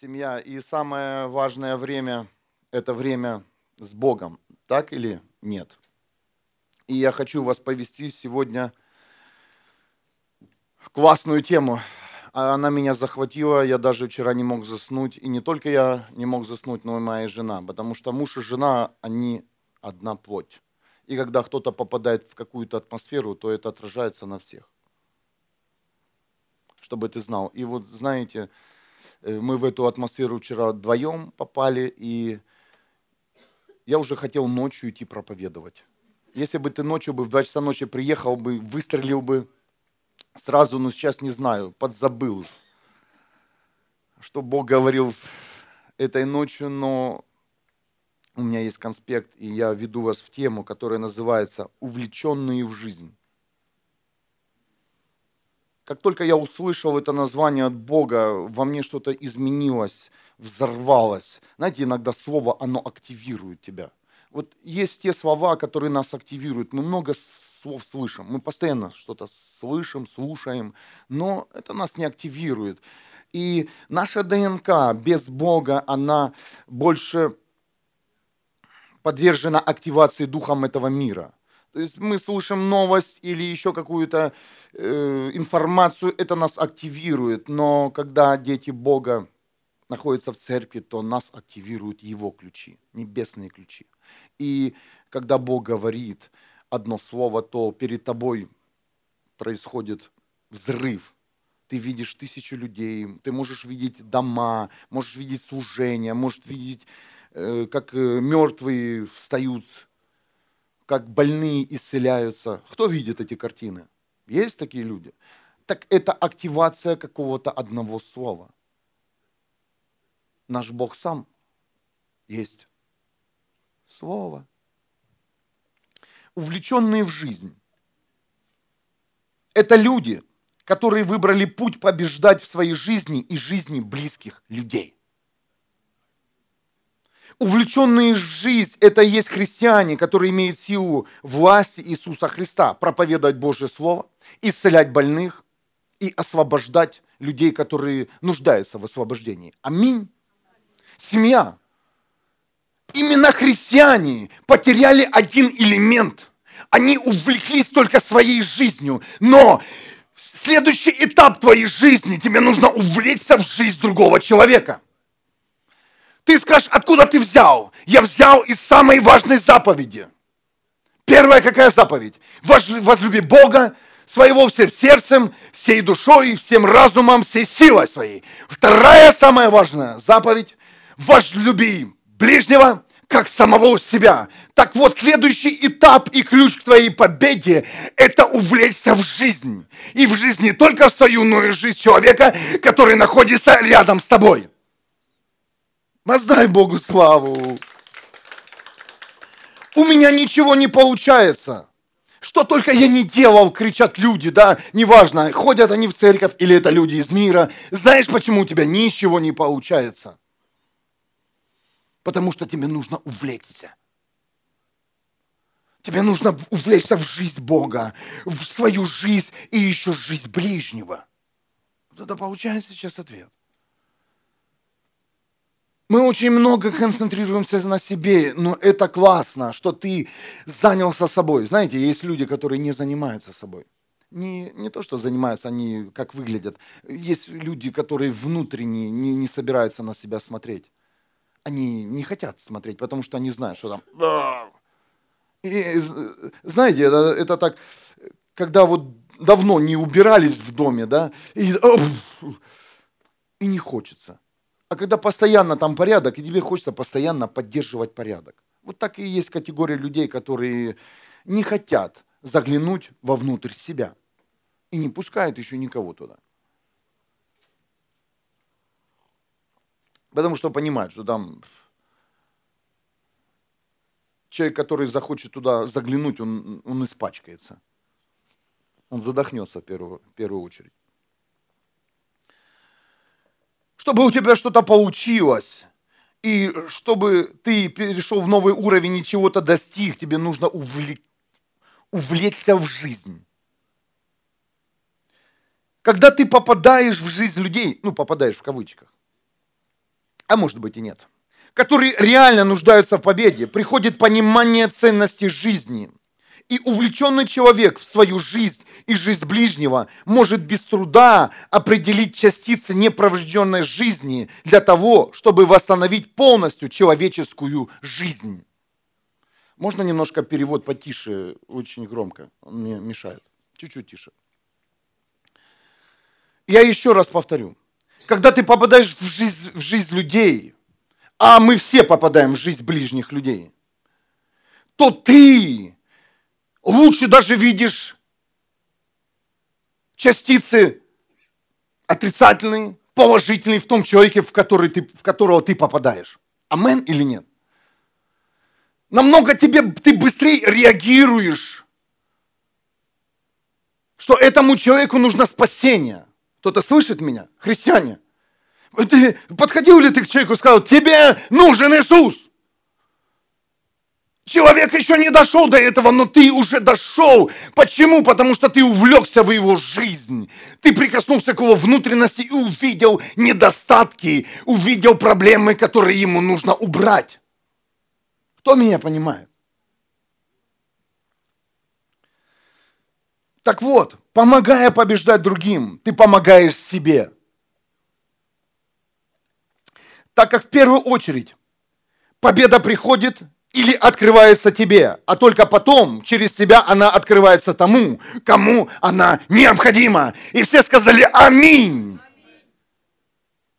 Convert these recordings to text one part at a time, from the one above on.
семья, и самое важное время – это время с Богом, так или нет? И я хочу вас повести сегодня в классную тему. Она меня захватила, я даже вчера не мог заснуть. И не только я не мог заснуть, но и моя жена. Потому что муж и жена, они одна плоть. И когда кто-то попадает в какую-то атмосферу, то это отражается на всех. Чтобы ты знал. И вот знаете, мы в эту атмосферу вчера вдвоем попали, и я уже хотел ночью идти проповедовать. Если бы ты ночью бы в 2 часа ночи приехал бы, выстрелил бы сразу, ну сейчас не знаю, подзабыл, что Бог говорил этой ночью, но у меня есть конспект, и я веду вас в тему, которая называется «Увлеченные в жизнь». Как только я услышал это название от Бога, во мне что-то изменилось, взорвалось. Знаете, иногда слово, оно активирует тебя. Вот есть те слова, которые нас активируют. Мы много слов слышим, мы постоянно что-то слышим, слушаем, но это нас не активирует. И наша ДНК без Бога, она больше подвержена активации духом этого мира – то есть мы слышим новость или еще какую-то э, информацию, это нас активирует. Но когда дети Бога находятся в церкви, то нас активируют Его ключи, небесные ключи. И когда Бог говорит одно слово, то перед тобой происходит взрыв. Ты видишь тысячу людей, ты можешь видеть дома, можешь видеть служение, можешь видеть, э, как э, мертвые встают как больные исцеляются. Кто видит эти картины? Есть такие люди? Так это активация какого-то одного слова. Наш Бог сам есть слово. Увлеченные в жизнь. Это люди, которые выбрали путь побеждать в своей жизни и жизни близких людей. Увлеченные в жизнь – это и есть христиане, которые имеют силу власти Иисуса Христа проповедовать Божье Слово, исцелять больных и освобождать людей, которые нуждаются в освобождении. Аминь. Семья. Именно христиане потеряли один элемент. Они увлеклись только своей жизнью, но следующий этап твоей жизни тебе нужно увлечься в жизнь другого человека. Ты скажешь, откуда ты взял? Я взял из самой важной заповеди. Первая какая заповедь? Возлюби Бога своего всем сердцем, всей душой, всем разумом, всей силой своей. Вторая самая важная заповедь – возлюби ближнего, как самого себя. Так вот, следующий этап и ключ к твоей победе – это увлечься в жизнь. И в жизни только в свою, но и в жизнь человека, который находится рядом с тобой. Воздай Богу славу. У меня ничего не получается. Что только я не делал, кричат люди, да, неважно, ходят они в церковь или это люди из мира. Знаешь, почему у тебя ничего не получается? Потому что тебе нужно увлечься. Тебе нужно увлечься в жизнь Бога, в свою жизнь и еще жизнь ближнего. Это получается сейчас ответ. Мы очень много концентрируемся на себе, но это классно, что ты занялся собой. Знаете, есть люди, которые не занимаются собой. Не, не то, что занимаются, они как выглядят. Есть люди, которые внутренне не, не собираются на себя смотреть. Они не хотят смотреть, потому что они знают, что там... И, знаете, это, это так, когда вот давно не убирались в доме, да, и, и не хочется. А когда постоянно там порядок, и тебе хочется постоянно поддерживать порядок. Вот так и есть категория людей, которые не хотят заглянуть вовнутрь себя и не пускают еще никого туда. Потому что понимают, что там человек, который захочет туда заглянуть, он, он испачкается. Он задохнется в первую, в первую очередь. Чтобы у тебя что-то получилось, и чтобы ты перешел в новый уровень и чего-то достиг, тебе нужно увлек... увлечься в жизнь. Когда ты попадаешь в жизнь людей, ну, попадаешь в кавычках, а может быть и нет, которые реально нуждаются в победе, приходит понимание ценности жизни. И увлеченный человек в свою жизнь и жизнь ближнего может без труда определить частицы неповрежденной жизни для того, чтобы восстановить полностью человеческую жизнь. Можно немножко перевод потише, очень громко, он мне мешает. Чуть-чуть тише. Я еще раз повторю. Когда ты попадаешь в жизнь, в жизнь людей, а мы все попадаем в жизнь ближних людей, то ты лучше даже видишь частицы отрицательные, положительные в том человеке, в, который ты, в которого ты попадаешь. Амен или нет? Намного тебе, ты быстрее реагируешь, что этому человеку нужно спасение. Кто-то слышит меня? Христиане. Ты подходил ли ты к человеку и сказал, тебе нужен Иисус? Человек еще не дошел до этого, но ты уже дошел. Почему? Потому что ты увлекся в его жизнь. Ты прикоснулся к его внутренности и увидел недостатки, увидел проблемы, которые ему нужно убрать. Кто меня понимает? Так вот, помогая побеждать другим, ты помогаешь себе. Так как в первую очередь победа приходит или открывается тебе, а только потом через тебя она открывается тому, кому она необходима. И все сказали «Аминь».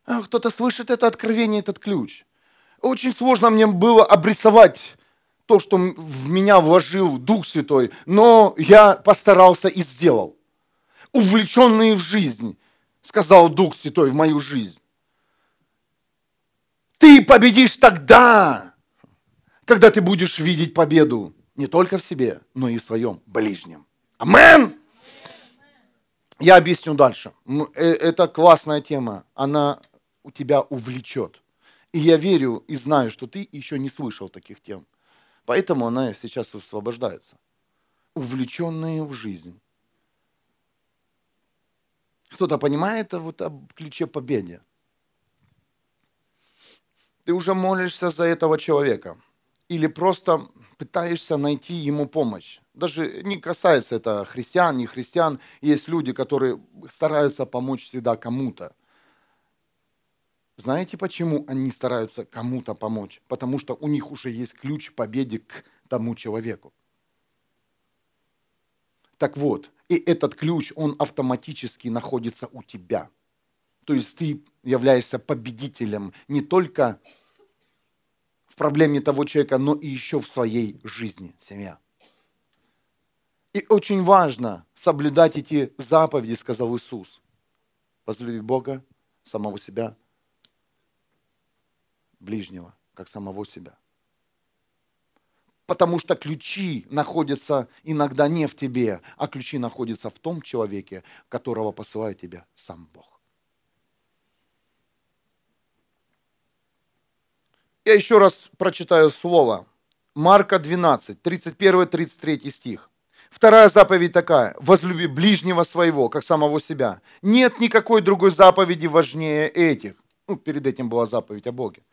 А кто-то слышит это откровение, этот ключ. Очень сложно мне было обрисовать то, что в меня вложил Дух Святой, но я постарался и сделал. Увлеченные в жизнь, сказал Дух Святой в мою жизнь. Ты победишь тогда, когда ты будешь видеть победу не только в себе, но и в своем ближнем. Амен! Я объясню дальше. Э, это классная тема. Она у тебя увлечет. И я верю и знаю, что ты еще не слышал таких тем. Поэтому она сейчас освобождается. Увлеченные в жизнь. Кто-то понимает вот об ключе победы. Ты уже молишься за этого человека – или просто пытаешься найти ему помощь. Даже не касается это христиан, не христиан. Есть люди, которые стараются помочь всегда кому-то. Знаете, почему они стараются кому-то помочь? Потому что у них уже есть ключ победы к тому человеку. Так вот, и этот ключ, он автоматически находится у тебя. То есть ты являешься победителем не только в проблеме того человека, но и еще в своей жизни, семья. И очень важно соблюдать эти заповеди, сказал Иисус. Возлюби Бога, самого себя, ближнего, как самого себя. Потому что ключи находятся иногда не в тебе, а ключи находятся в том человеке, которого посылает тебя сам Бог. Я еще раз прочитаю слово. Марка 12, 31-33 стих. Вторая заповедь такая. Возлюби ближнего своего, как самого себя. Нет никакой другой заповеди важнее этих. Ну, перед этим была заповедь о Боге.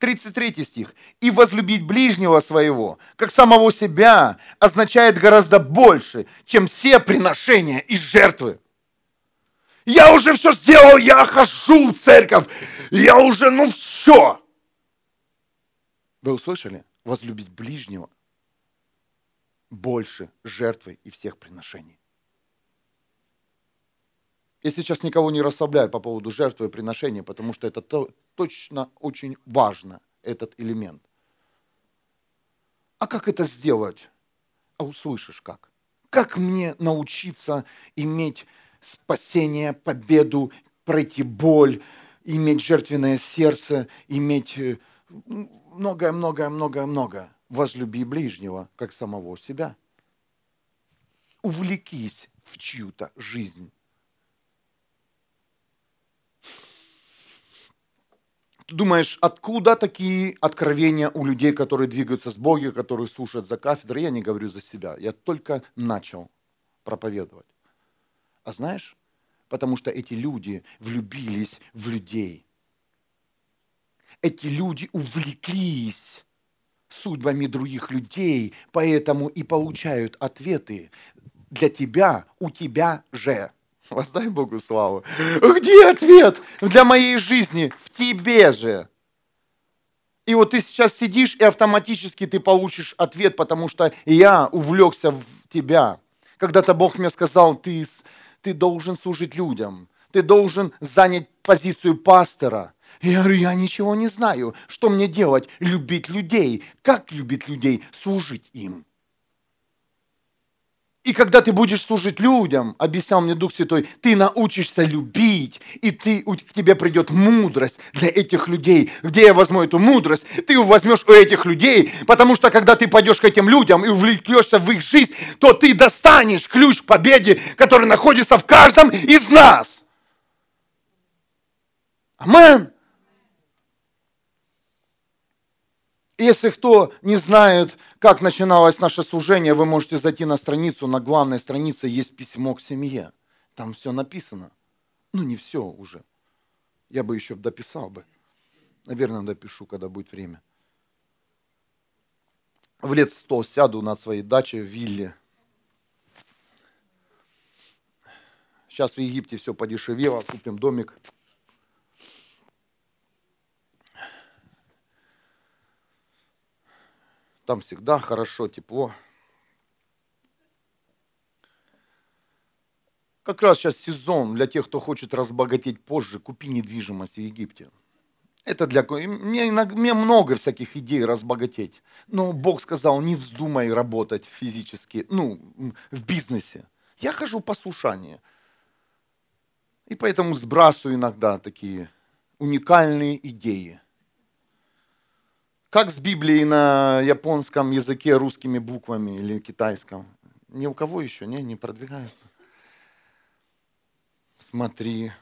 33 стих. «И возлюбить ближнего своего, как самого себя, означает гораздо больше, чем все приношения и жертвы». Я уже все сделал, я хожу в церковь, я уже, ну все. Вы услышали? Возлюбить ближнего больше жертвы и всех приношений. Я сейчас никого не расслабляю по поводу жертвы и приношения, потому что это то, точно очень важно, этот элемент. А как это сделать? А услышишь как? Как мне научиться иметь спасение, победу, пройти боль, иметь жертвенное сердце, иметь э, многое, многое, многое, многое. Возлюби ближнего, как самого себя. Увлекись в чью-то жизнь. Ты думаешь, откуда такие откровения у людей, которые двигаются с Богом, которые слушают за кафедрой? Я не говорю за себя. Я только начал проповедовать. А знаешь, потому что эти люди влюбились в людей – эти люди увлеклись судьбами других людей, поэтому и получают ответы для тебя, у тебя же. Воздай Богу славу. Где ответ для моей жизни? В тебе же. И вот ты сейчас сидишь, и автоматически ты получишь ответ, потому что я увлекся в тебя. Когда-то Бог мне сказал, ты, ты должен служить людям, ты должен занять позицию пастора. Я говорю, я ничего не знаю, что мне делать, любить людей, как любить людей, служить им. И когда ты будешь служить людям, объяснял мне Дух Святой, ты научишься любить, и ты, к тебе придет мудрость для этих людей. Где я возьму эту мудрость? Ты возьмешь у этих людей, потому что когда ты пойдешь к этим людям и увлекешься в их жизнь, то ты достанешь ключ к победе, который находится в каждом из нас. Амин. Если кто не знает, как начиналось наше служение, вы можете зайти на страницу, на главной странице есть письмо к семье. Там все написано. Ну, не все уже. Я бы еще дописал бы. Наверное, допишу, когда будет время. В лет сто сяду на своей даче в вилле. Сейчас в Египте все подешевело, купим домик – Там всегда хорошо, тепло. Как раз сейчас сезон для тех, кто хочет разбогатеть позже, купи недвижимость в Египте. Это для... Мне, мне много всяких идей разбогатеть. Но Бог сказал, не вздумай работать физически, ну, в бизнесе. Я хожу послушание. И поэтому сбрасываю иногда такие уникальные идеи – как с Библией на японском языке русскими буквами или китайском? Ни у кого еще не, не продвигается. Смотри,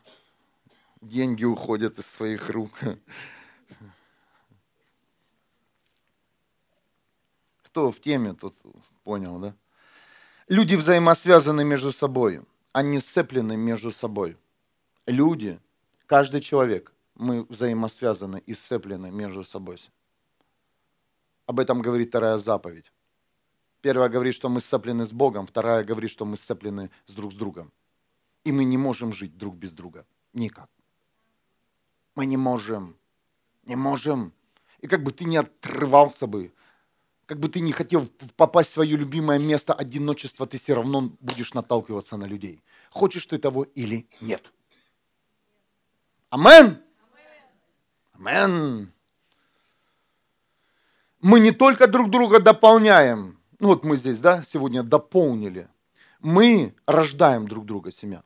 деньги уходят из своих рук. Кто в теме, тот понял, да? Люди взаимосвязаны между собой, они сцеплены между собой. Люди, каждый человек, мы взаимосвязаны и сцеплены между собой. Об этом говорит вторая заповедь. Первая говорит, что мы сцеплены с Богом, вторая говорит, что мы сцеплены с друг с другом. И мы не можем жить друг без друга. Никак. Мы не можем. Не можем. И как бы ты не отрывался бы, как бы ты не хотел попасть в свое любимое место одиночества, ты все равно будешь наталкиваться на людей. Хочешь ты того или нет. Амен. Амен мы не только друг друга дополняем, ну вот мы здесь, да, сегодня дополнили, мы рождаем друг друга семья.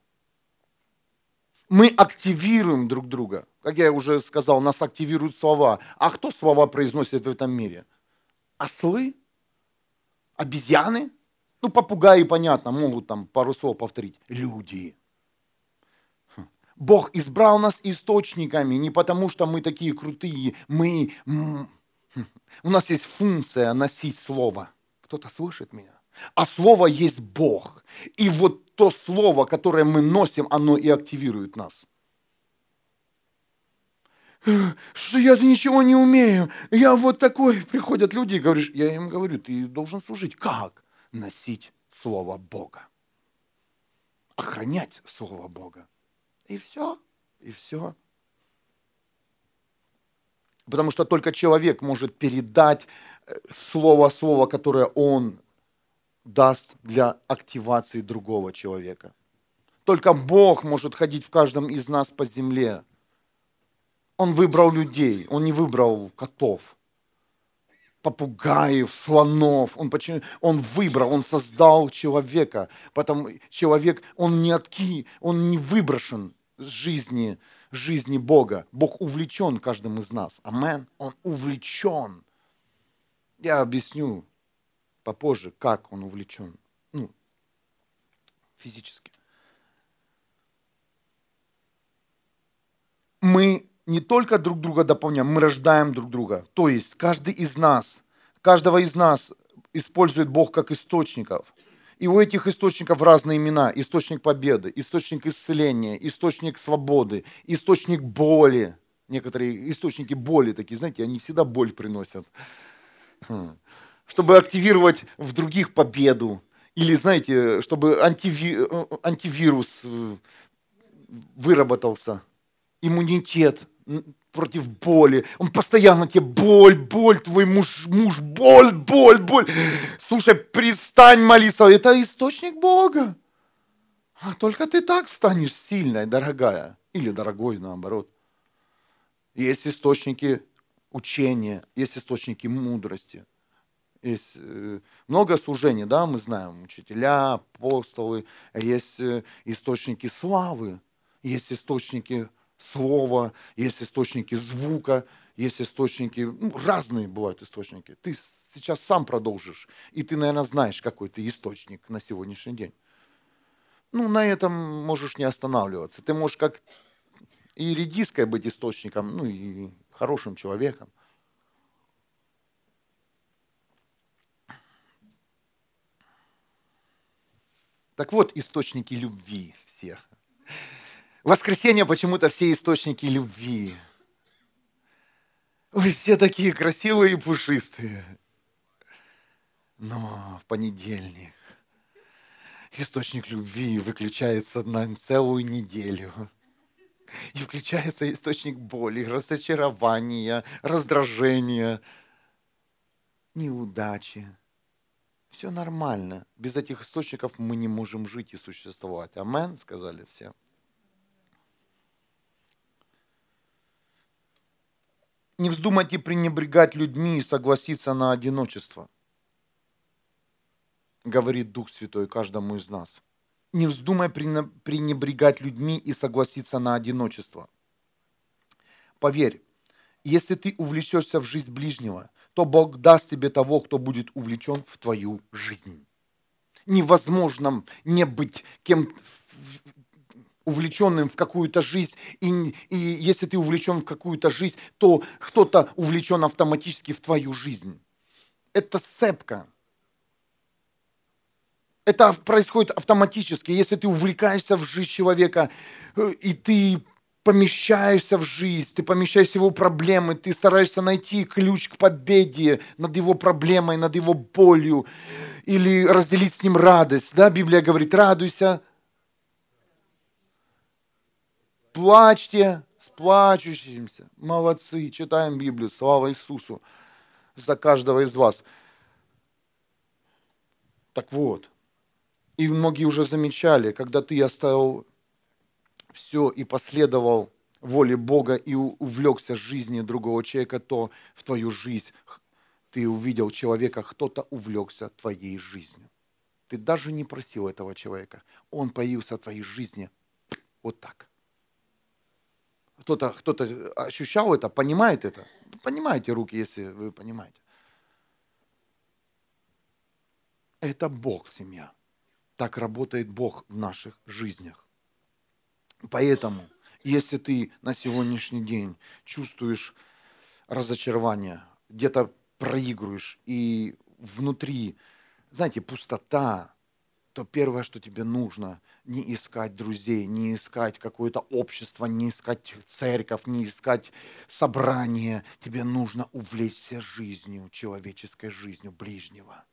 Мы активируем друг друга. Как я уже сказал, нас активируют слова. А кто слова произносит в этом мире? Ослы? Обезьяны? Ну, попугаи, понятно, могут там пару слов повторить. Люди. Хм. Бог избрал нас источниками не потому, что мы такие крутые, мы у нас есть функция носить Слово. Кто-то слышит меня? А Слово есть Бог. И вот то Слово, которое мы носим, оно и активирует нас. Что я ничего не умею. Я вот такой. Приходят люди и говоришь, я им говорю, ты должен служить. Как? Носить Слово Бога. Охранять Слово Бога. И все. И все. Потому что только человек может передать э, слово-слово, которое он даст для активации другого человека. Только Бог может ходить в каждом из нас по земле. Он выбрал людей, он не выбрал котов, попугаев, слонов. Он, почему, он выбрал, он создал человека. Потому человек, он не отки, он не выброшен с жизни, жизни Бога. Бог увлечен каждым из нас. Амен. Он увлечен. Я объясню попозже, как он увлечен. Ну, физически. Мы не только друг друга дополняем, мы рождаем друг друга. То есть каждый из нас, каждого из нас использует Бог как источников – и у этих источников разные имена. Источник победы, источник исцеления, источник свободы, источник боли. некоторые источники боли такие, знаете, они всегда боль приносят. Хм. Чтобы активировать в других победу. Или, знаете, чтобы антиви... Э, антивирус э, выработался. Иммунитет против боли. Он постоянно тебе боль, боль, твой муж, муж, боль, боль, боль. Слушай, пристань молиться. Это источник Бога. А только ты так станешь сильной, дорогая. Или дорогой, наоборот. Есть источники учения, есть источники мудрости. Есть э, много служений, да, мы знаем, учителя, апостолы, есть э, источники славы, есть источники слова, есть источники звука, есть источники, ну, разные бывают источники. Ты сейчас сам продолжишь, и ты, наверное, знаешь, какой ты источник на сегодняшний день. Ну, на этом можешь не останавливаться. Ты можешь как и редиской быть источником, ну и хорошим человеком. Так вот, источники любви все. Воскресенье почему-то все источники любви. Вы все такие красивые и пушистые. Но в понедельник источник любви выключается на целую неделю. И включается источник боли, разочарования, раздражения, неудачи. Все нормально. Без этих источников мы не можем жить и существовать. Амен, сказали все. Не вздумайте пренебрегать людьми и согласиться на одиночество, говорит Дух Святой каждому из нас. Не вздумай пренебрегать людьми и согласиться на одиночество. Поверь, если ты увлечешься в жизнь ближнего, то Бог даст тебе того, кто будет увлечен в твою жизнь. Невозможно не быть кем увлеченным в какую-то жизнь, и, и если ты увлечен в какую-то жизнь, то кто-то увлечен автоматически в твою жизнь. Это цепка. Это происходит автоматически. Если ты увлекаешься в жизнь человека, э, и ты помещаешься в жизнь, ты помещаешься в его проблемы, ты стараешься найти ключ к победе над его проблемой, над его болью, или разделить с ним радость. Да, Библия говорит, радуйся плачьте с плачущимся. Молодцы, читаем Библию, слава Иисусу за каждого из вас. Так вот, и многие уже замечали, когда ты оставил все и последовал воле Бога и увлекся жизнью другого человека, то в твою жизнь ты увидел человека, кто-то увлекся твоей жизнью. Ты даже не просил этого человека. Он появился в твоей жизни вот так кто-то кто ощущал это, понимает это. Понимаете руки, если вы понимаете. Это Бог, семья. Так работает Бог в наших жизнях. Поэтому, если ты на сегодняшний день чувствуешь разочарование, где-то проигрываешь, и внутри, знаете, пустота, то первое, что тебе нужно, не искать друзей, не искать какое-то общество, не искать церковь, не искать собрание. Тебе нужно увлечься жизнью, человеческой жизнью ближнего.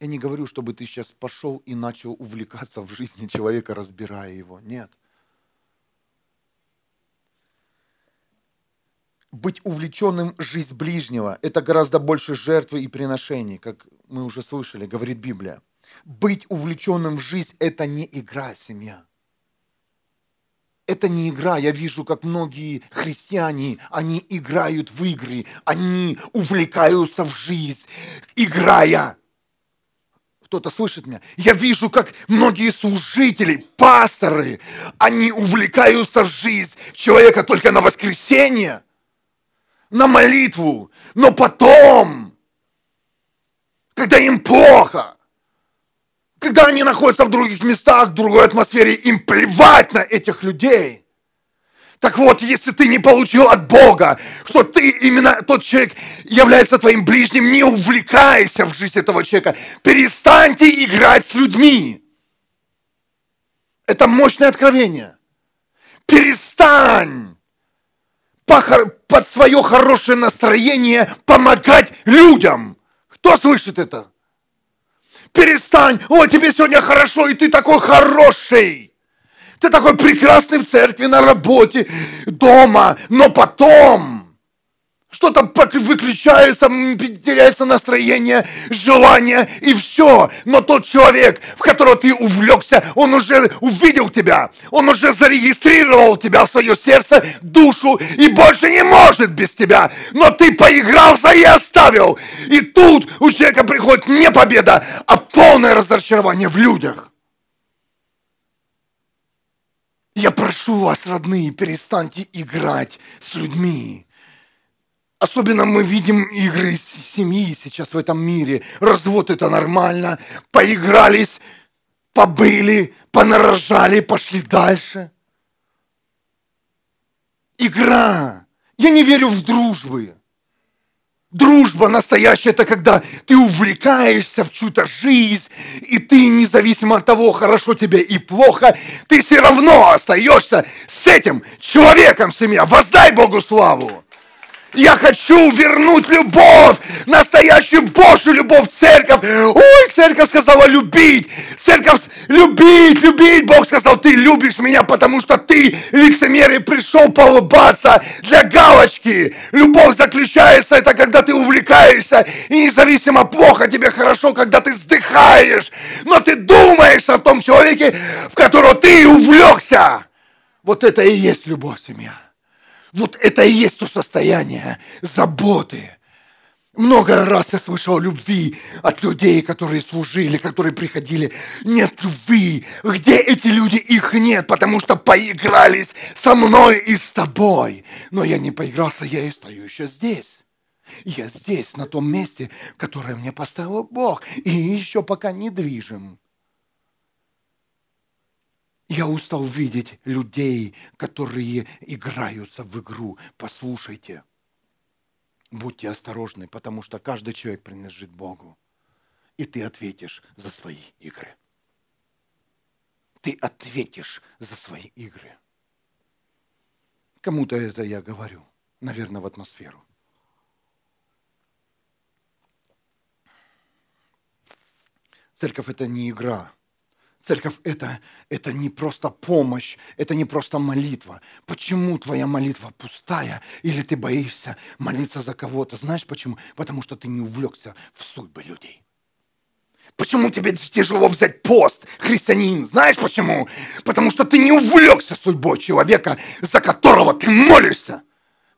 Я не говорю, чтобы ты сейчас пошел и начал увлекаться в жизни человека, разбирая его. Нет. Быть увлеченным жизнь ближнего – это гораздо больше жертвы и приношений, как мы уже слышали, говорит Библия. Быть увлеченным в жизнь – это не игра, семья. Это не игра. Я вижу, как многие христиане, они играют в игры, они увлекаются в жизнь, играя. Кто-то слышит меня? Я вижу, как многие служители, пасторы, они увлекаются в жизнь человека только на воскресенье – на молитву, но потом, когда им плохо, когда они находятся в других местах, в другой атмосфере, им плевать на этих людей. Так вот, если ты не получил от Бога, что ты именно тот человек является твоим ближним, не увлекайся в жизнь этого человека. Перестаньте играть с людьми. Это мощное откровение. Перестань под свое хорошее настроение помогать людям. Кто слышит это? Перестань, о, тебе сегодня хорошо, и ты такой хороший. Ты такой прекрасный в церкви, на работе, дома, но потом что-то выключается, теряется настроение, желание и все. Но тот человек, в которого ты увлекся, он уже увидел тебя, он уже зарегистрировал тебя в свое сердце, душу и больше не может без тебя. Но ты поигрался и оставил. И тут у человека приходит не победа, а полное разочарование в людях. Я прошу вас, родные, перестаньте играть с людьми. Особенно мы видим игры семьи сейчас в этом мире. Развод это нормально. Поигрались, побыли, понарожали, пошли дальше. Игра. Я не верю в дружбы. Дружба настоящая – это когда ты увлекаешься в чью-то жизнь, и ты, независимо от того, хорошо тебе и плохо, ты все равно остаешься с этим человеком, семья. Воздай Богу славу. Я хочу вернуть любовь, настоящую Божью любовь в церковь. Ой, церковь сказала любить. Церковь любить, любить. Бог сказал, ты любишь меня, потому что ты, лицемер, и пришел поулыбаться для галочки. Любовь заключается, это когда ты увлекаешься, и независимо плохо тебе хорошо, когда ты вздыхаешь, но ты думаешь о том человеке, в которого ты увлекся. Вот это и есть любовь, семья. Вот это и есть то состояние заботы. Много раз я слышал любви от людей, которые служили, которые приходили. Нет любви. Где эти люди? Их нет, потому что поигрались со мной и с тобой. Но я не поигрался, я и стою еще здесь. Я здесь, на том месте, которое мне поставил Бог. И еще пока не движем. Я устал видеть людей, которые играются в игру. Послушайте, будьте осторожны, потому что каждый человек принадлежит Богу. И ты ответишь за свои игры. Ты ответишь за свои игры. Кому-то это я говорю, наверное, в атмосферу. Церковь – это не игра – Церковь это, это не просто помощь, это не просто молитва. Почему твоя молитва пустая или ты боишься молиться за кого-то? Знаешь почему? Потому что ты не увлекся в судьбы людей. Почему тебе тяжело взять пост, христианин? Знаешь почему? Потому что ты не увлекся судьбой человека, за которого ты молишься.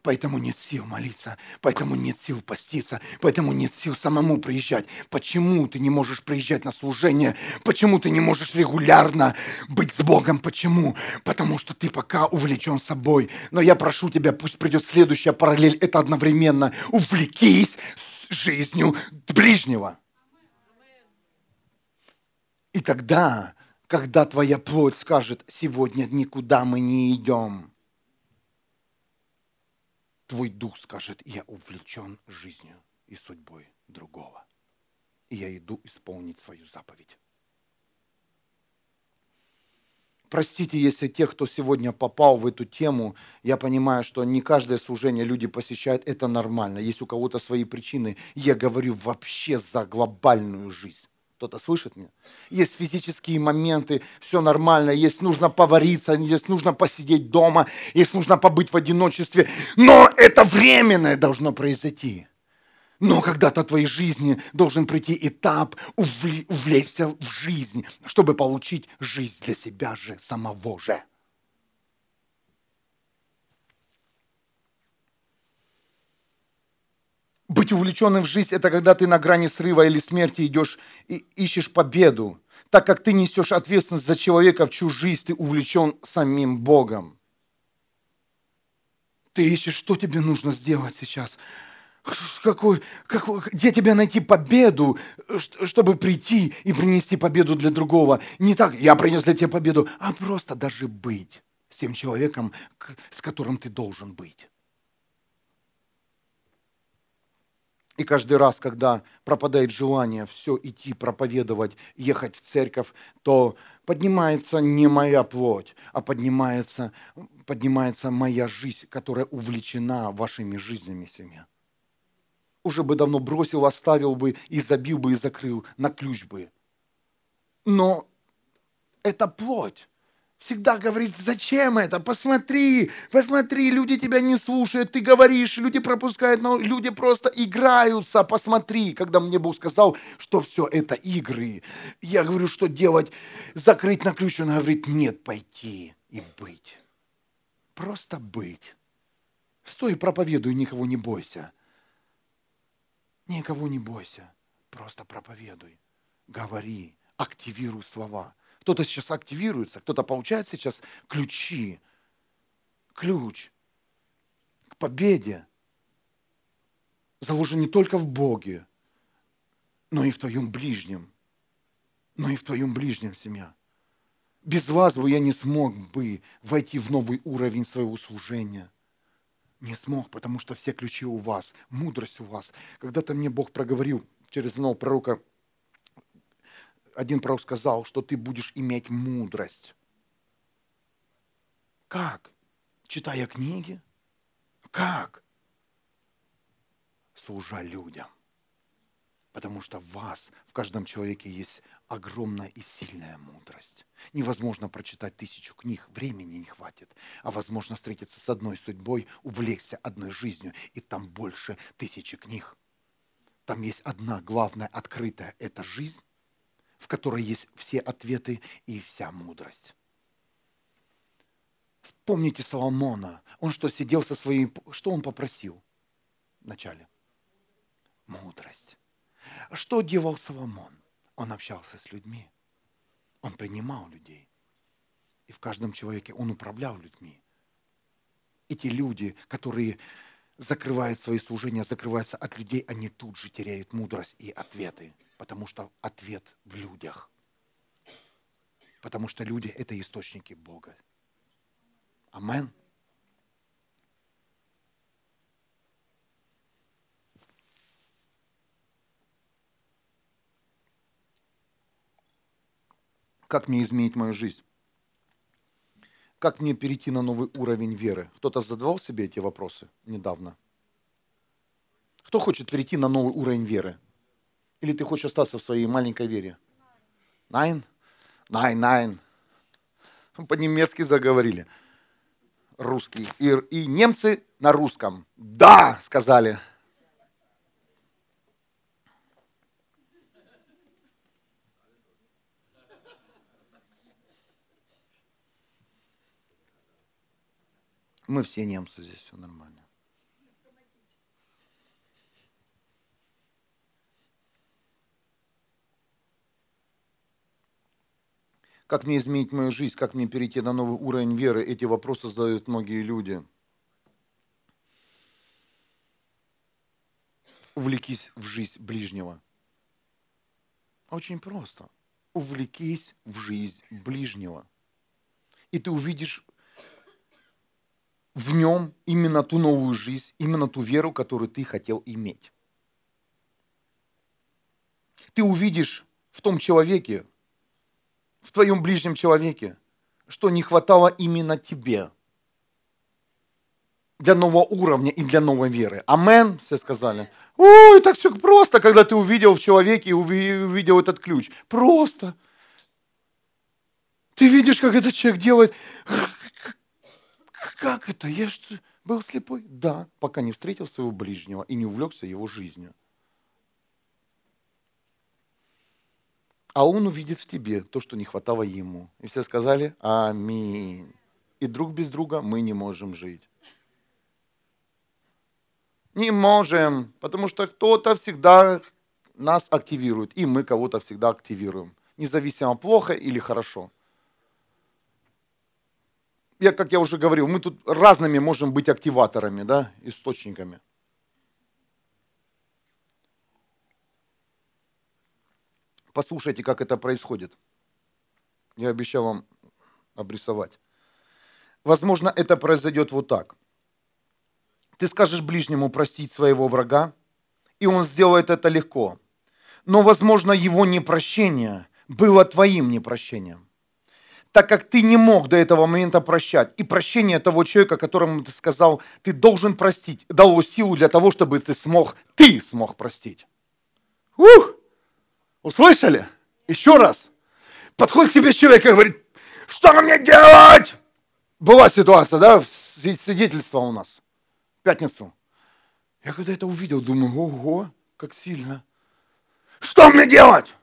Поэтому нет сил молиться, поэтому нет сил поститься, поэтому нет сил самому приезжать. Почему ты не можешь приезжать на служение? Почему ты не можешь регулярно быть с Богом? Почему? Потому что ты пока увлечен собой. Но я прошу тебя, пусть придет следующая параллель. Это одновременно увлекись жизнью ближнего. И тогда, когда твоя плоть скажет, сегодня никуда мы не идем, твой дух скажет, я увлечен жизнью и судьбой другого. И я иду исполнить свою заповедь. Простите, если тех, кто сегодня попал в эту тему, я понимаю, что не каждое служение люди посещают, это нормально. Есть у кого-то свои причины. Я говорю вообще за глобальную жизнь. Кто-то слышит меня? Есть физические моменты, все нормально, есть нужно повариться, есть нужно посидеть дома, есть нужно побыть в одиночестве. Но это временное должно произойти. Но когда-то в твоей жизни должен прийти этап увлечься в жизнь, чтобы получить жизнь для себя же, самого же. Быть увлеченным в жизнь – это когда ты на грани срыва или смерти идешь и ищешь победу. Так как ты несешь ответственность за человека, в чью жизнь ты увлечен самим Богом. Ты ищешь, что тебе нужно сделать сейчас. Какой, какой, где тебе найти победу, чтобы прийти и принести победу для другого? Не так, я принес для тебя победу, а просто даже быть с тем человеком, с которым ты должен быть. И каждый раз, когда пропадает желание все идти, проповедовать, ехать в церковь, то поднимается не моя плоть, а поднимается, поднимается моя жизнь, которая увлечена вашими жизнями, семья. Уже бы давно бросил, оставил бы и забил бы и закрыл на ключ бы. Но это плоть всегда говорит, зачем это? Посмотри, посмотри, люди тебя не слушают, ты говоришь, люди пропускают, но люди просто играются, посмотри. Когда мне Бог сказал, что все это игры, я говорю, что делать, закрыть на ключ, он говорит, нет, пойти и быть. Просто быть. Стой, проповедуй, никого не бойся. Никого не бойся, просто проповедуй, говори, активируй слова – кто-то сейчас активируется, кто-то получает сейчас ключи, ключ к победе. Заложен не только в Боге, но и в твоем ближнем. Но и в твоем ближнем, семья. Без вас бы я не смог бы войти в новый уровень своего служения. Не смог, потому что все ключи у вас, мудрость у вас. Когда-то мне Бог проговорил через одного пророка – один пророк сказал, что ты будешь иметь мудрость. Как? Читая книги? Как? Служа людям. Потому что в вас, в каждом человеке есть огромная и сильная мудрость. Невозможно прочитать тысячу книг, времени не хватит. А возможно встретиться с одной судьбой, увлечься одной жизнью, и там больше тысячи книг. Там есть одна главная открытая – это жизнь, в которой есть все ответы и вся мудрость. Вспомните Соломона. Он что, сидел со своей... Что он попросил вначале? Мудрость. Что делал Соломон? Он общался с людьми. Он принимал людей. И в каждом человеке он управлял людьми. Эти люди, которые закрывают свои служения, закрываются от людей, они тут же теряют мудрость и ответы. Потому что ответ в людях. Потому что люди – это источники Бога. Амен. Как мне изменить мою жизнь? Как мне перейти на новый уровень веры? Кто-то задавал себе эти вопросы недавно? Кто хочет перейти на новый уровень веры? Или ты хочешь остаться в своей маленькой вере? Найн? Найн, найн. По-немецки заговорили. Русский. И, и немцы на русском. Да, сказали. Мы все немцы здесь, все нормально. Как мне изменить мою жизнь, как мне перейти на новый уровень веры? Эти вопросы задают многие люди. Увлекись в жизнь ближнего. Очень просто. Увлекись в жизнь ближнего. И ты увидишь в нем именно ту новую жизнь, именно ту веру, которую ты хотел иметь. Ты увидишь в том человеке, в твоем ближнем человеке, что не хватало именно тебе для нового уровня и для новой веры. Амен, все сказали. Ой, так все просто, когда ты увидел в человеке и увидел этот ключ. Просто. Ты видишь, как этот человек делает. Как это? Я что, был слепой? Да, пока не встретил своего ближнего и не увлекся его жизнью. а он увидит в тебе то, что не хватало ему. И все сказали «Аминь». И друг без друга мы не можем жить. Не можем, потому что кто-то всегда нас активирует, и мы кого-то всегда активируем, независимо плохо или хорошо. Я, как я уже говорил, мы тут разными можем быть активаторами, да, источниками. Послушайте, как это происходит. Я обещал вам обрисовать. Возможно, это произойдет вот так. Ты скажешь ближнему простить своего врага, и он сделает это легко. Но, возможно, его непрощение было твоим непрощением так как ты не мог до этого момента прощать. И прощение того человека, которому ты сказал, ты должен простить, дало силу для того, чтобы ты смог, ты смог простить. Ух! Услышали? Еще раз. Подходит к тебе человек и говорит, что мне делать? Была ситуация, да, свидетельство у нас в пятницу. Я когда это увидел, думаю, ого, как сильно. Что мне делать?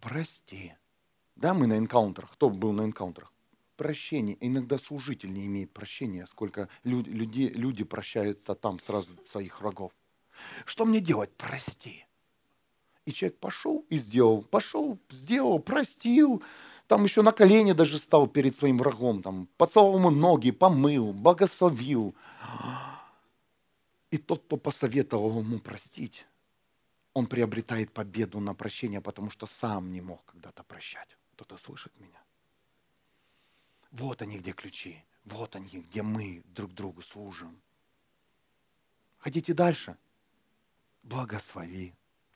Прости. Да, мы на энкаунтерах. Кто был на энкаунтерах? Прощение. Иногда служитель не имеет прощения, сколько люди, люди, люди прощают там сразу своих врагов. Что мне делать? Прости. И человек пошел и сделал. Пошел, сделал, простил. Там еще на колени даже стал перед своим врагом. Там, поцеловал ему ноги, помыл, благословил. И тот, кто посоветовал ему простить, он приобретает победу на прощение, потому что сам не мог когда-то прощать. Кто-то слышит меня? Вот они, где ключи. Вот они, где мы друг другу служим. Хотите дальше? Благослови,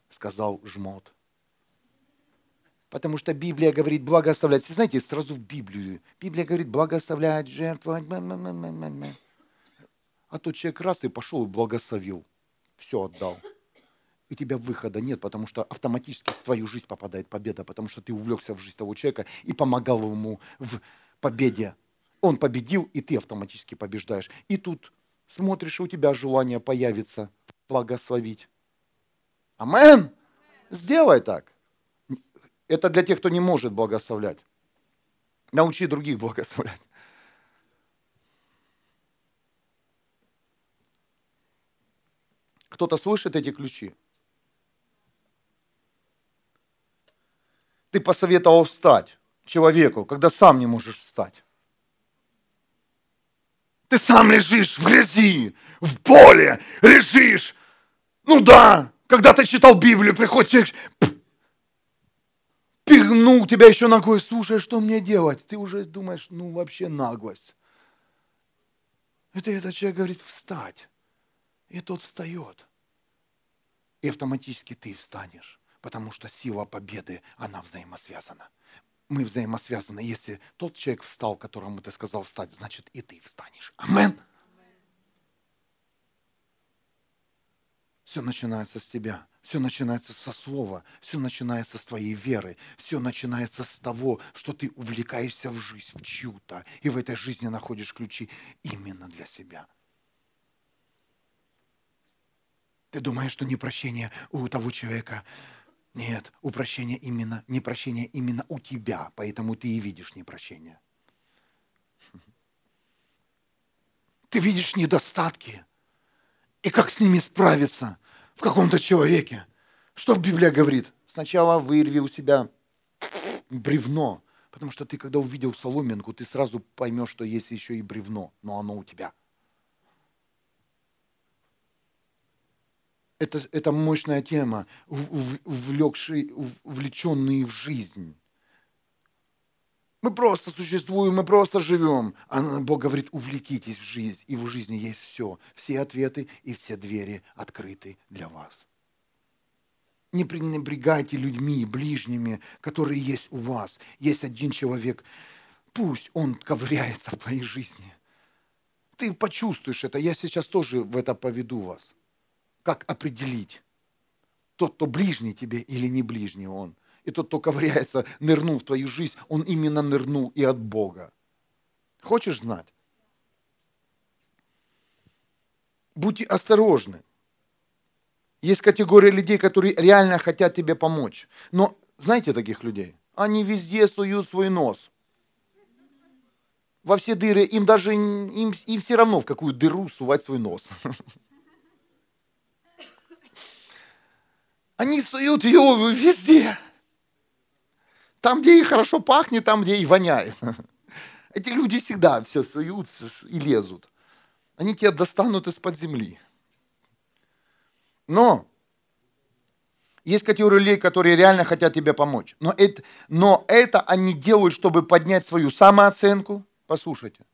сказал жмот. Потому что Библия говорит благословлять. Знаете, сразу в Библию. Библия говорит благословлять, жертвовать. А тот человек раз и пошел и благословил. Все отдал у тебя выхода нет, потому что автоматически в твою жизнь попадает победа, потому что ты увлекся в жизнь того человека и помогал ему в победе. Он победил, и ты автоматически побеждаешь. И тут смотришь, у тебя желание появится благословить. Амен! Сделай так. Это для тех, кто не может благословлять. Научи других благословлять. Кто-то слышит эти ключи? Ты посоветовал встать человеку, когда сам не можешь встать? Ты сам лежишь в грязи, в поле, лежишь. Ну да, когда ты читал Библию, приходит человек, пигнул тебя еще ногой, слушай, что мне делать? Ты уже думаешь, ну вообще наглость. Это этот человек говорит, встать. И тот встает. И автоматически ты встанешь потому что сила победы, она взаимосвязана. Мы взаимосвязаны. Если тот человек встал, которому ты сказал встать, значит и ты встанешь. Амен. Все начинается с тебя. Все начинается со слова, все начинается с твоей веры, все начинается с того, что ты увлекаешься в жизнь, в чью-то, и в этой жизни находишь ключи именно для себя. Ты думаешь, что непрощение у того человека нет, упрощение именно, непрощение именно у тебя, поэтому ты и видишь непрощение. Ты видишь недостатки. И как с ними справиться в каком-то человеке. Что Библия говорит? Сначала вырви у себя бревно, потому что ты, когда увидел соломинку, ты сразу поймешь, что есть еще и бревно, но оно у тебя – это, это мощная тема, увлекший, увлеченные в жизнь. Мы просто существуем, мы просто живем. А Бог говорит, увлекитесь в жизнь, и в жизни есть все. Все ответы и все двери открыты для вас. Не пренебрегайте людьми, ближними, которые есть у вас. Есть один человек, пусть он ковыряется в твоей жизни. Ты почувствуешь это. Я сейчас тоже в это поведу вас как определить, тот, кто ближний тебе или не ближний он. И тот, кто ковыряется, нырнул в твою жизнь, он именно нырнул и от Бога. Хочешь знать? Будьте осторожны. Есть категория людей, которые реально хотят тебе помочь. Но знаете таких людей? Они везде суют свой нос. Во все дыры. Им даже им, им все равно, в какую дыру сувать свой нос. Они суют его везде. Там, где и хорошо пахнет, там, где и воняет. Эти люди всегда все суют и лезут. Они тебя достанут из-под земли. Но есть категория людей, которые реально хотят тебе помочь. Но это, но это они делают, чтобы поднять свою самооценку. Послушайте.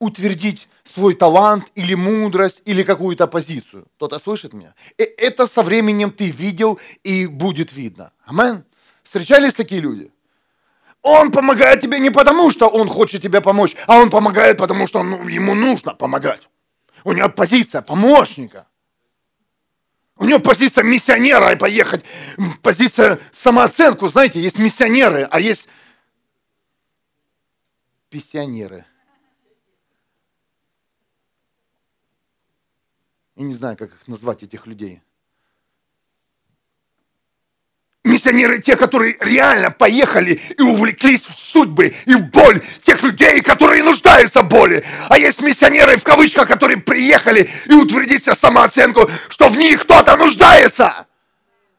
Утвердить свой талант или мудрость или какую-то позицию. Кто-то слышит меня? И это со временем ты видел и будет видно. Амен. Встречались такие люди? Он помогает тебе не потому, что он хочет тебе помочь, а он помогает, потому что ну, ему нужно помогать. У него позиция помощника. У него позиция миссионера и поехать. Позиция самооценку. Знаете, есть миссионеры, а есть пенсионеры. Я не знаю, как их назвать, этих людей. Миссионеры те, которые реально поехали и увлеклись в судьбы и в боль тех людей, которые нуждаются в боли. А есть миссионеры, в кавычках, которые приехали и утвердить себе самооценку, что в них кто-то нуждается.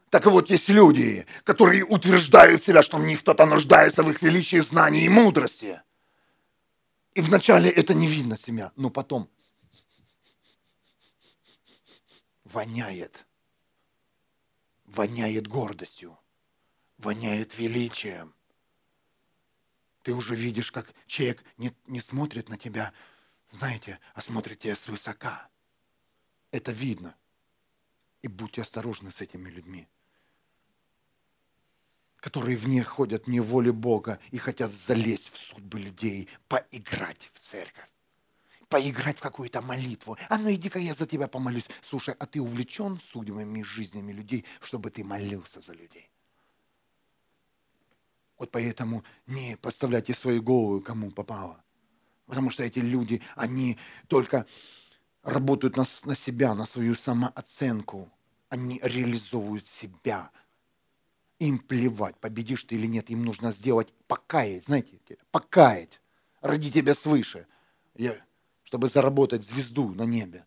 Так вот есть люди, которые утверждают себя, что в них кто-то нуждается в их величии знания и мудрости. И вначале это не видно себя, но потом воняет. Воняет гордостью, воняет величием. Ты уже видишь, как человек не, не смотрит на тебя, знаете, а смотрит тебя свысока. Это видно. И будьте осторожны с этими людьми, которые вне ходят не воле Бога и хотят залезть в судьбы людей, поиграть в церковь поиграть в какую-то молитву. А ну иди-ка я за тебя помолюсь. Слушай, а ты увлечен судьбами, жизнями людей, чтобы ты молился за людей? Вот поэтому не подставляйте свою голову, кому попало. Потому что эти люди, они только работают на, на себя, на свою самооценку. Они реализовывают себя. Им плевать, победишь ты или нет. Им нужно сделать, покаять, знаете, покаять ради тебя свыше. Я, чтобы заработать звезду на небе.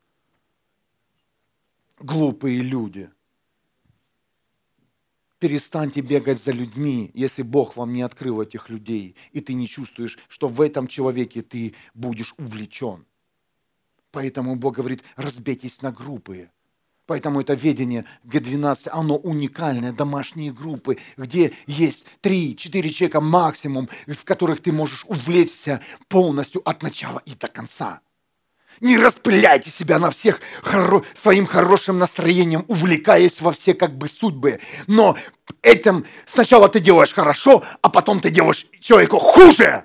Глупые люди. Перестаньте бегать за людьми, если Бог вам не открыл этих людей, и ты не чувствуешь, что в этом человеке ты будешь увлечен. Поэтому Бог говорит, разбейтесь на группы. Поэтому это ведение Г12, оно уникальное, домашние группы, где есть 3-4 человека максимум, в которых ты можешь увлечься полностью от начала и до конца. Не распыляйте себя на всех хоро... своим хорошим настроением, увлекаясь во все как бы судьбы. Но этим сначала ты делаешь хорошо, а потом ты делаешь человеку хуже.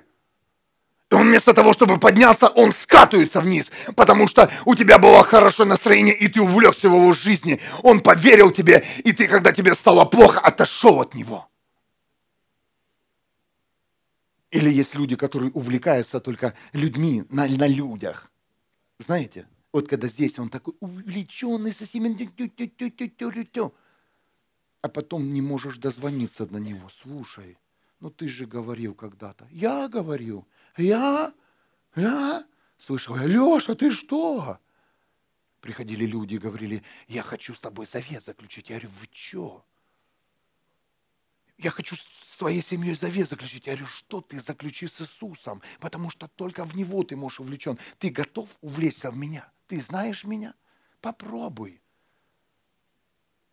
И он вместо того, чтобы подняться, он скатывается вниз, потому что у тебя было хорошее настроение, и ты увлекся в его жизни. Он поверил тебе, и ты, когда тебе стало плохо, отошел от него. Или есть люди, которые увлекаются только людьми на, на людях. Знаете, вот когда здесь он такой увлеченный со всеми, а потом не можешь дозвониться до него. Слушай, ну ты же говорил когда-то. Я говорил. Я? Я? Слышал, Леша, ты что? Приходили люди и говорили, я хочу с тобой завет заключить. Я говорю, вы что? Я хочу с твоей семьей завет заключить. Я говорю, что ты заключи с Иисусом, потому что только в Него ты можешь увлечен. Ты готов увлечься в меня? Ты знаешь меня? Попробуй.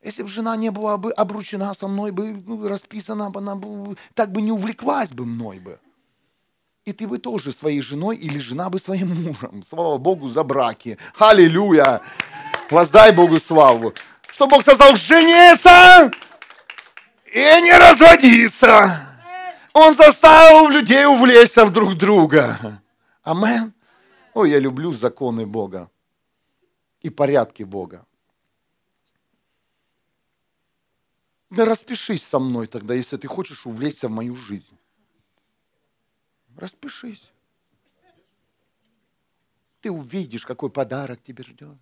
Если бы жена не была бы обручена со мной, бы ну, расписана, она бы, так бы не увлеклась бы мной бы. И ты бы тоже своей женой или жена бы своим мужем. Слава Богу за браки. Аллилуйя. Воздай Богу славу. Что Бог создал жениться и не разводиться. Он заставил людей увлечься в друг друга. Амен. Ой, я люблю законы Бога и порядки Бога. Да распишись со мной тогда, если ты хочешь увлечься в мою жизнь. Распишись. Ты увидишь, какой подарок тебе ждет.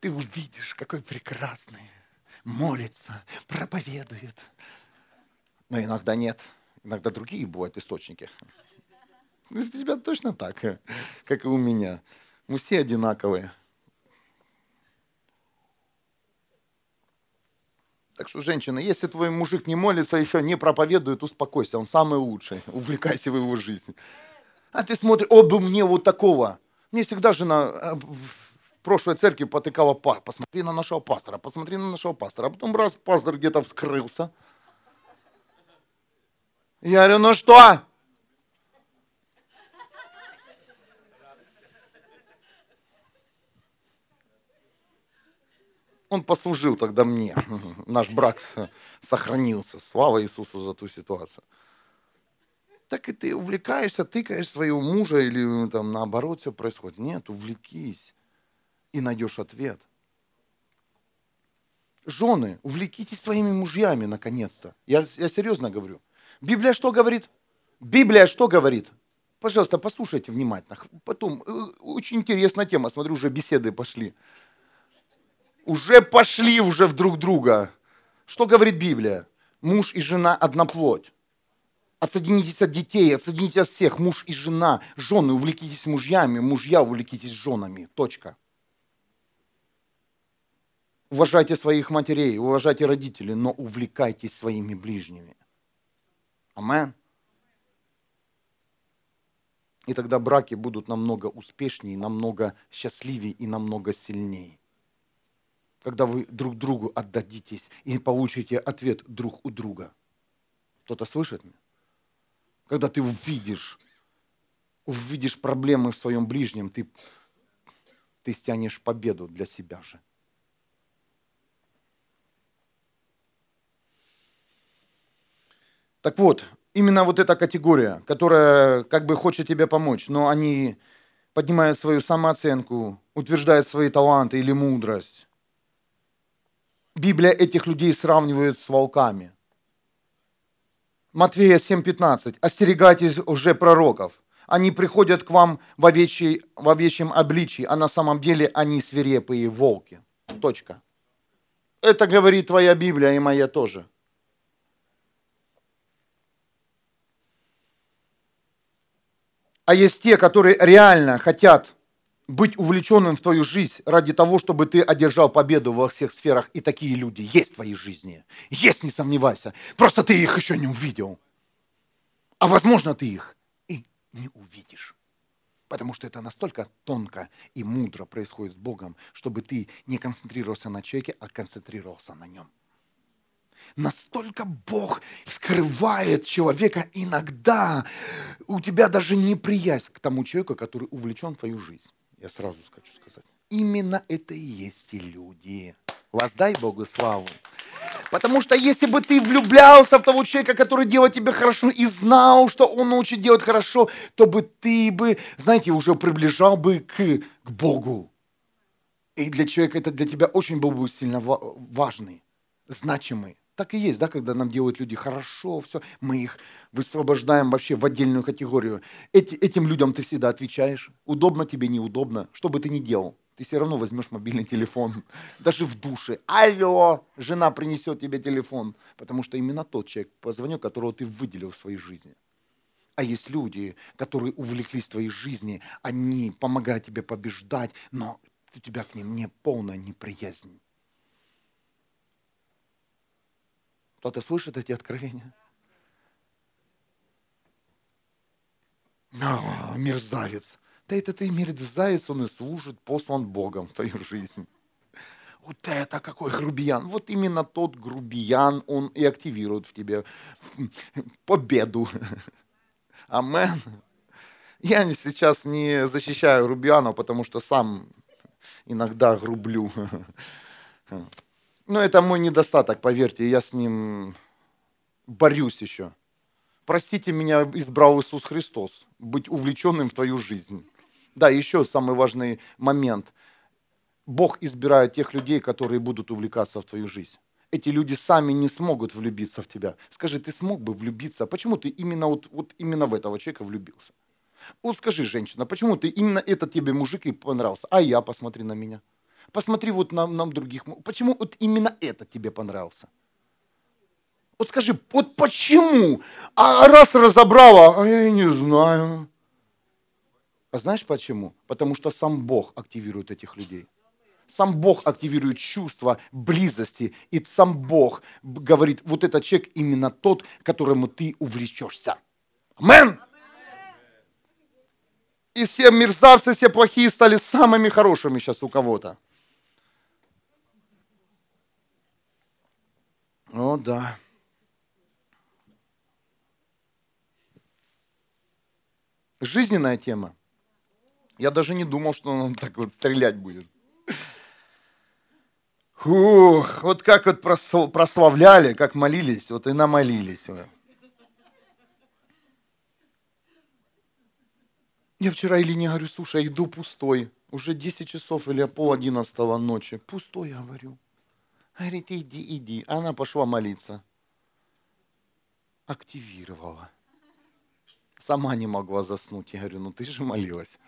Ты увидишь, какой прекрасный молится, проповедует. Но иногда нет. Иногда другие бывают источники. У тебя точно так, как и у меня. Мы все одинаковые. Так что, женщина, если твой мужик не молится, еще не проповедует, успокойся, он самый лучший. Увлекайся в его жизнь. А ты смотришь, о, бы мне вот такого. Мне всегда жена э, прошлой церкви потыкала, посмотри на нашего пастора, посмотри на нашего пастора. А потом раз пастор где-то вскрылся. Я говорю, ну что? Он послужил тогда мне. Наш брак сохранился. Слава Иисусу за ту ситуацию. Так и ты увлекаешься, тыкаешь своего мужа или там наоборот все происходит. Нет, увлекись и найдешь ответ. Жены, увлекитесь своими мужьями наконец-то. Я, я серьезно говорю. Библия что говорит? Библия что говорит? Пожалуйста, послушайте внимательно. Потом, э, очень интересная тема, смотрю, уже беседы пошли. Уже пошли уже в друг друга. Что говорит Библия? Муж и жена одна плоть. Отсоединитесь от детей, отсоединитесь от всех. Муж и жена. Жены, увлекитесь мужьями, мужья, увлекитесь женами. Точка. Уважайте своих матерей, уважайте родителей, но увлекайтесь своими ближними. Амен. И тогда браки будут намного успешнее, намного счастливее и намного сильнее. Когда вы друг другу отдадитесь и получите ответ друг у друга. Кто-то слышит меня? Когда ты увидишь, увидишь проблемы в своем ближнем, ты, ты стянешь победу для себя же. Так вот, именно вот эта категория, которая как бы хочет тебе помочь, но они поднимают свою самооценку, утверждают свои таланты или мудрость. Библия этих людей сравнивает с волками. Матвея 7:15. Остерегайтесь уже пророков. Они приходят к вам в, овечьей, в овечьем обличии, а на самом деле они свирепые волки. Точка. Это говорит твоя Библия и моя тоже. А есть те, которые реально хотят быть увлеченным в твою жизнь ради того, чтобы ты одержал победу во всех сферах. И такие люди есть в твоей жизни. Есть, не сомневайся. Просто ты их еще не увидел. А возможно, ты их и не увидишь. Потому что это настолько тонко и мудро происходит с Богом, чтобы ты не концентрировался на человеке, а концентрировался на нем. Настолько Бог скрывает человека иногда. У тебя даже неприязнь к тому человеку, который увлечен в твою жизнь. Я сразу хочу сказать. Именно это и есть и люди. Воздай Богу славу. Потому что если бы ты влюблялся в того человека, который делает тебе хорошо, и знал, что он научит делать хорошо, то бы ты бы, знаете, уже приближал бы к, к Богу. И для человека это для тебя очень был бы сильно важный, значимый так и есть, да, когда нам делают люди хорошо, все, мы их высвобождаем вообще в отдельную категорию. Эти, этим людям ты всегда отвечаешь, удобно тебе, неудобно, что бы ты ни делал. Ты все равно возьмешь мобильный телефон, даже в душе. Алло, жена принесет тебе телефон, потому что именно тот человек позвонил, которого ты выделил в своей жизни. А есть люди, которые увлеклись твоей жизни, они помогают тебе побеждать, но у тебя к ним не полная неприязнь. Кто-то слышит эти откровения? А, мерзавец. Да это ты мерзавец, он и служит, послан Богом в твою жизнь. Вот это какой грубиян. Вот именно тот грубиян, он и активирует в тебе победу. Амен. Я сейчас не защищаю грубиянов, потому что сам иногда грублю. Но это мой недостаток, поверьте, я с ним борюсь еще. Простите, меня избрал Иисус Христос, быть увлеченным в твою жизнь. Да, еще самый важный момент. Бог избирает тех людей, которые будут увлекаться в твою жизнь. Эти люди сами не смогут влюбиться в тебя. Скажи, ты смог бы влюбиться? Почему ты именно, вот, вот именно в этого человека влюбился? Вот скажи, женщина, почему ты именно этот тебе мужик и понравился? А я, посмотри на меня. Посмотри вот на, на других. Почему вот именно это тебе понравился? Вот скажи, вот почему? А раз разобрала, а я не знаю. А знаешь почему? Потому что сам Бог активирует этих людей. Сам Бог активирует чувство близости. И сам Бог говорит, вот этот человек именно тот, которому ты увлечешься. Амен! И все мерзавцы, все плохие стали самыми хорошими сейчас у кого-то. О, да. Жизненная тема. Я даже не думал, что он так вот стрелять будет. Ух, вот как вот прославляли, как молились, вот и намолились. Я вчера Илине говорю, слушай, иду пустой. Уже 10 часов или пол одиннадцатого ночи. Пустой, я говорю. Говорит, иди, иди. Она пошла молиться. Активировала. Сама не могла заснуть. Я говорю, ну ты же молилась.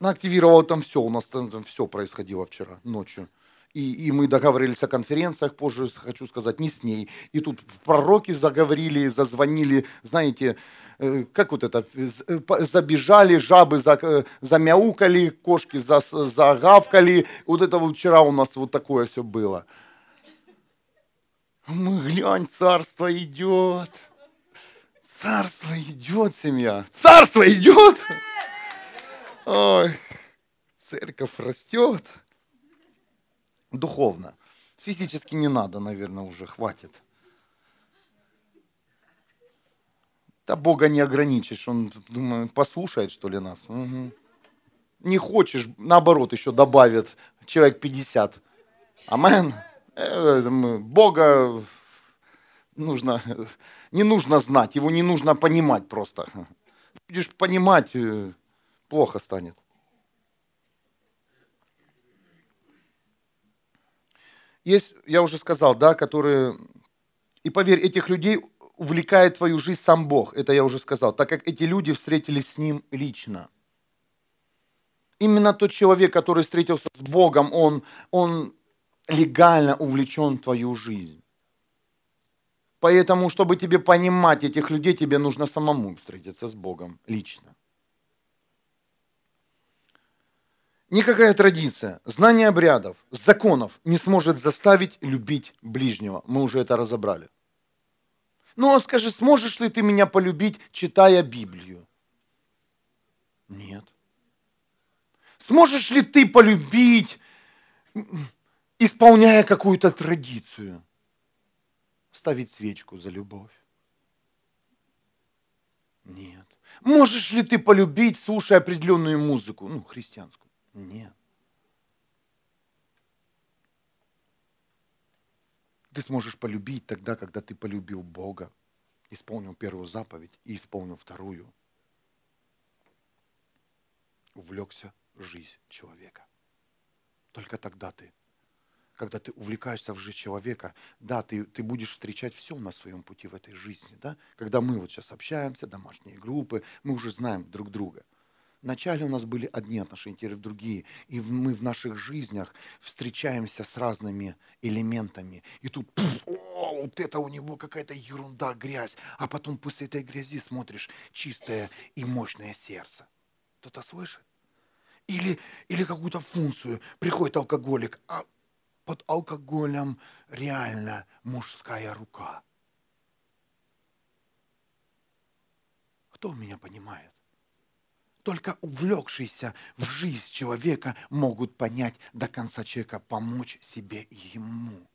Она активировала там все. У нас там, там все происходило вчера ночью. И, и мы договорились о конференциях, позже хочу сказать, не с ней. И тут пророки заговорили, зазвонили, знаете, Э, как вот это, э, забежали, жабы э, замяукали, кошки загавкали. Вот это вот вчера у нас вот такое все было. Мы, глянь, царство идет. Царство идет, семья. Царство идет. Ой, церковь растет. Духовно. Физически не надо, наверное, уже хватит. Да Бога не ограничишь, Он, думаю, послушает, что ли, нас. Угу. Не хочешь, наоборот, еще добавит человек 50. Амен. Э, Бога нужно, не нужно знать, его не нужно понимать просто. Будешь понимать, э, плохо станет. Есть, я уже сказал, да, которые... И поверь, этих людей увлекает твою жизнь сам Бог, это я уже сказал, так как эти люди встретились с Ним лично. Именно тот человек, который встретился с Богом, он, он легально увлечен в твою жизнь. Поэтому, чтобы тебе понимать этих людей, тебе нужно самому встретиться с Богом лично. Никакая традиция, знание обрядов, законов не сможет заставить любить ближнего. Мы уже это разобрали. Ну, скажи, сможешь ли ты меня полюбить, читая Библию? Нет. Сможешь ли ты полюбить, исполняя какую-то традицию? Ставить свечку за любовь? Нет. Можешь ли ты полюбить, слушая определенную музыку, ну, христианскую? Нет. Ты сможешь полюбить тогда, когда ты полюбил Бога, исполнил первую заповедь и исполнил вторую. Увлекся жизнь человека. Только тогда ты, когда ты увлекаешься в жизнь человека, да, ты, ты будешь встречать все на своем пути в этой жизни. Да? Когда мы вот сейчас общаемся, домашние группы, мы уже знаем друг друга – Вначале у нас были одни отношения, теперь другие. И мы в наших жизнях встречаемся с разными элементами. И тут, пфф, о, вот это у него какая-то ерунда, грязь. А потом после этой грязи смотришь чистое и мощное сердце. Кто-то слышит? Или, или какую-то функцию. Приходит алкоголик, а под алкоголем реально мужская рука. Кто меня понимает? Только увлекшиеся в жизнь человека могут понять до конца человека, помочь себе и ему.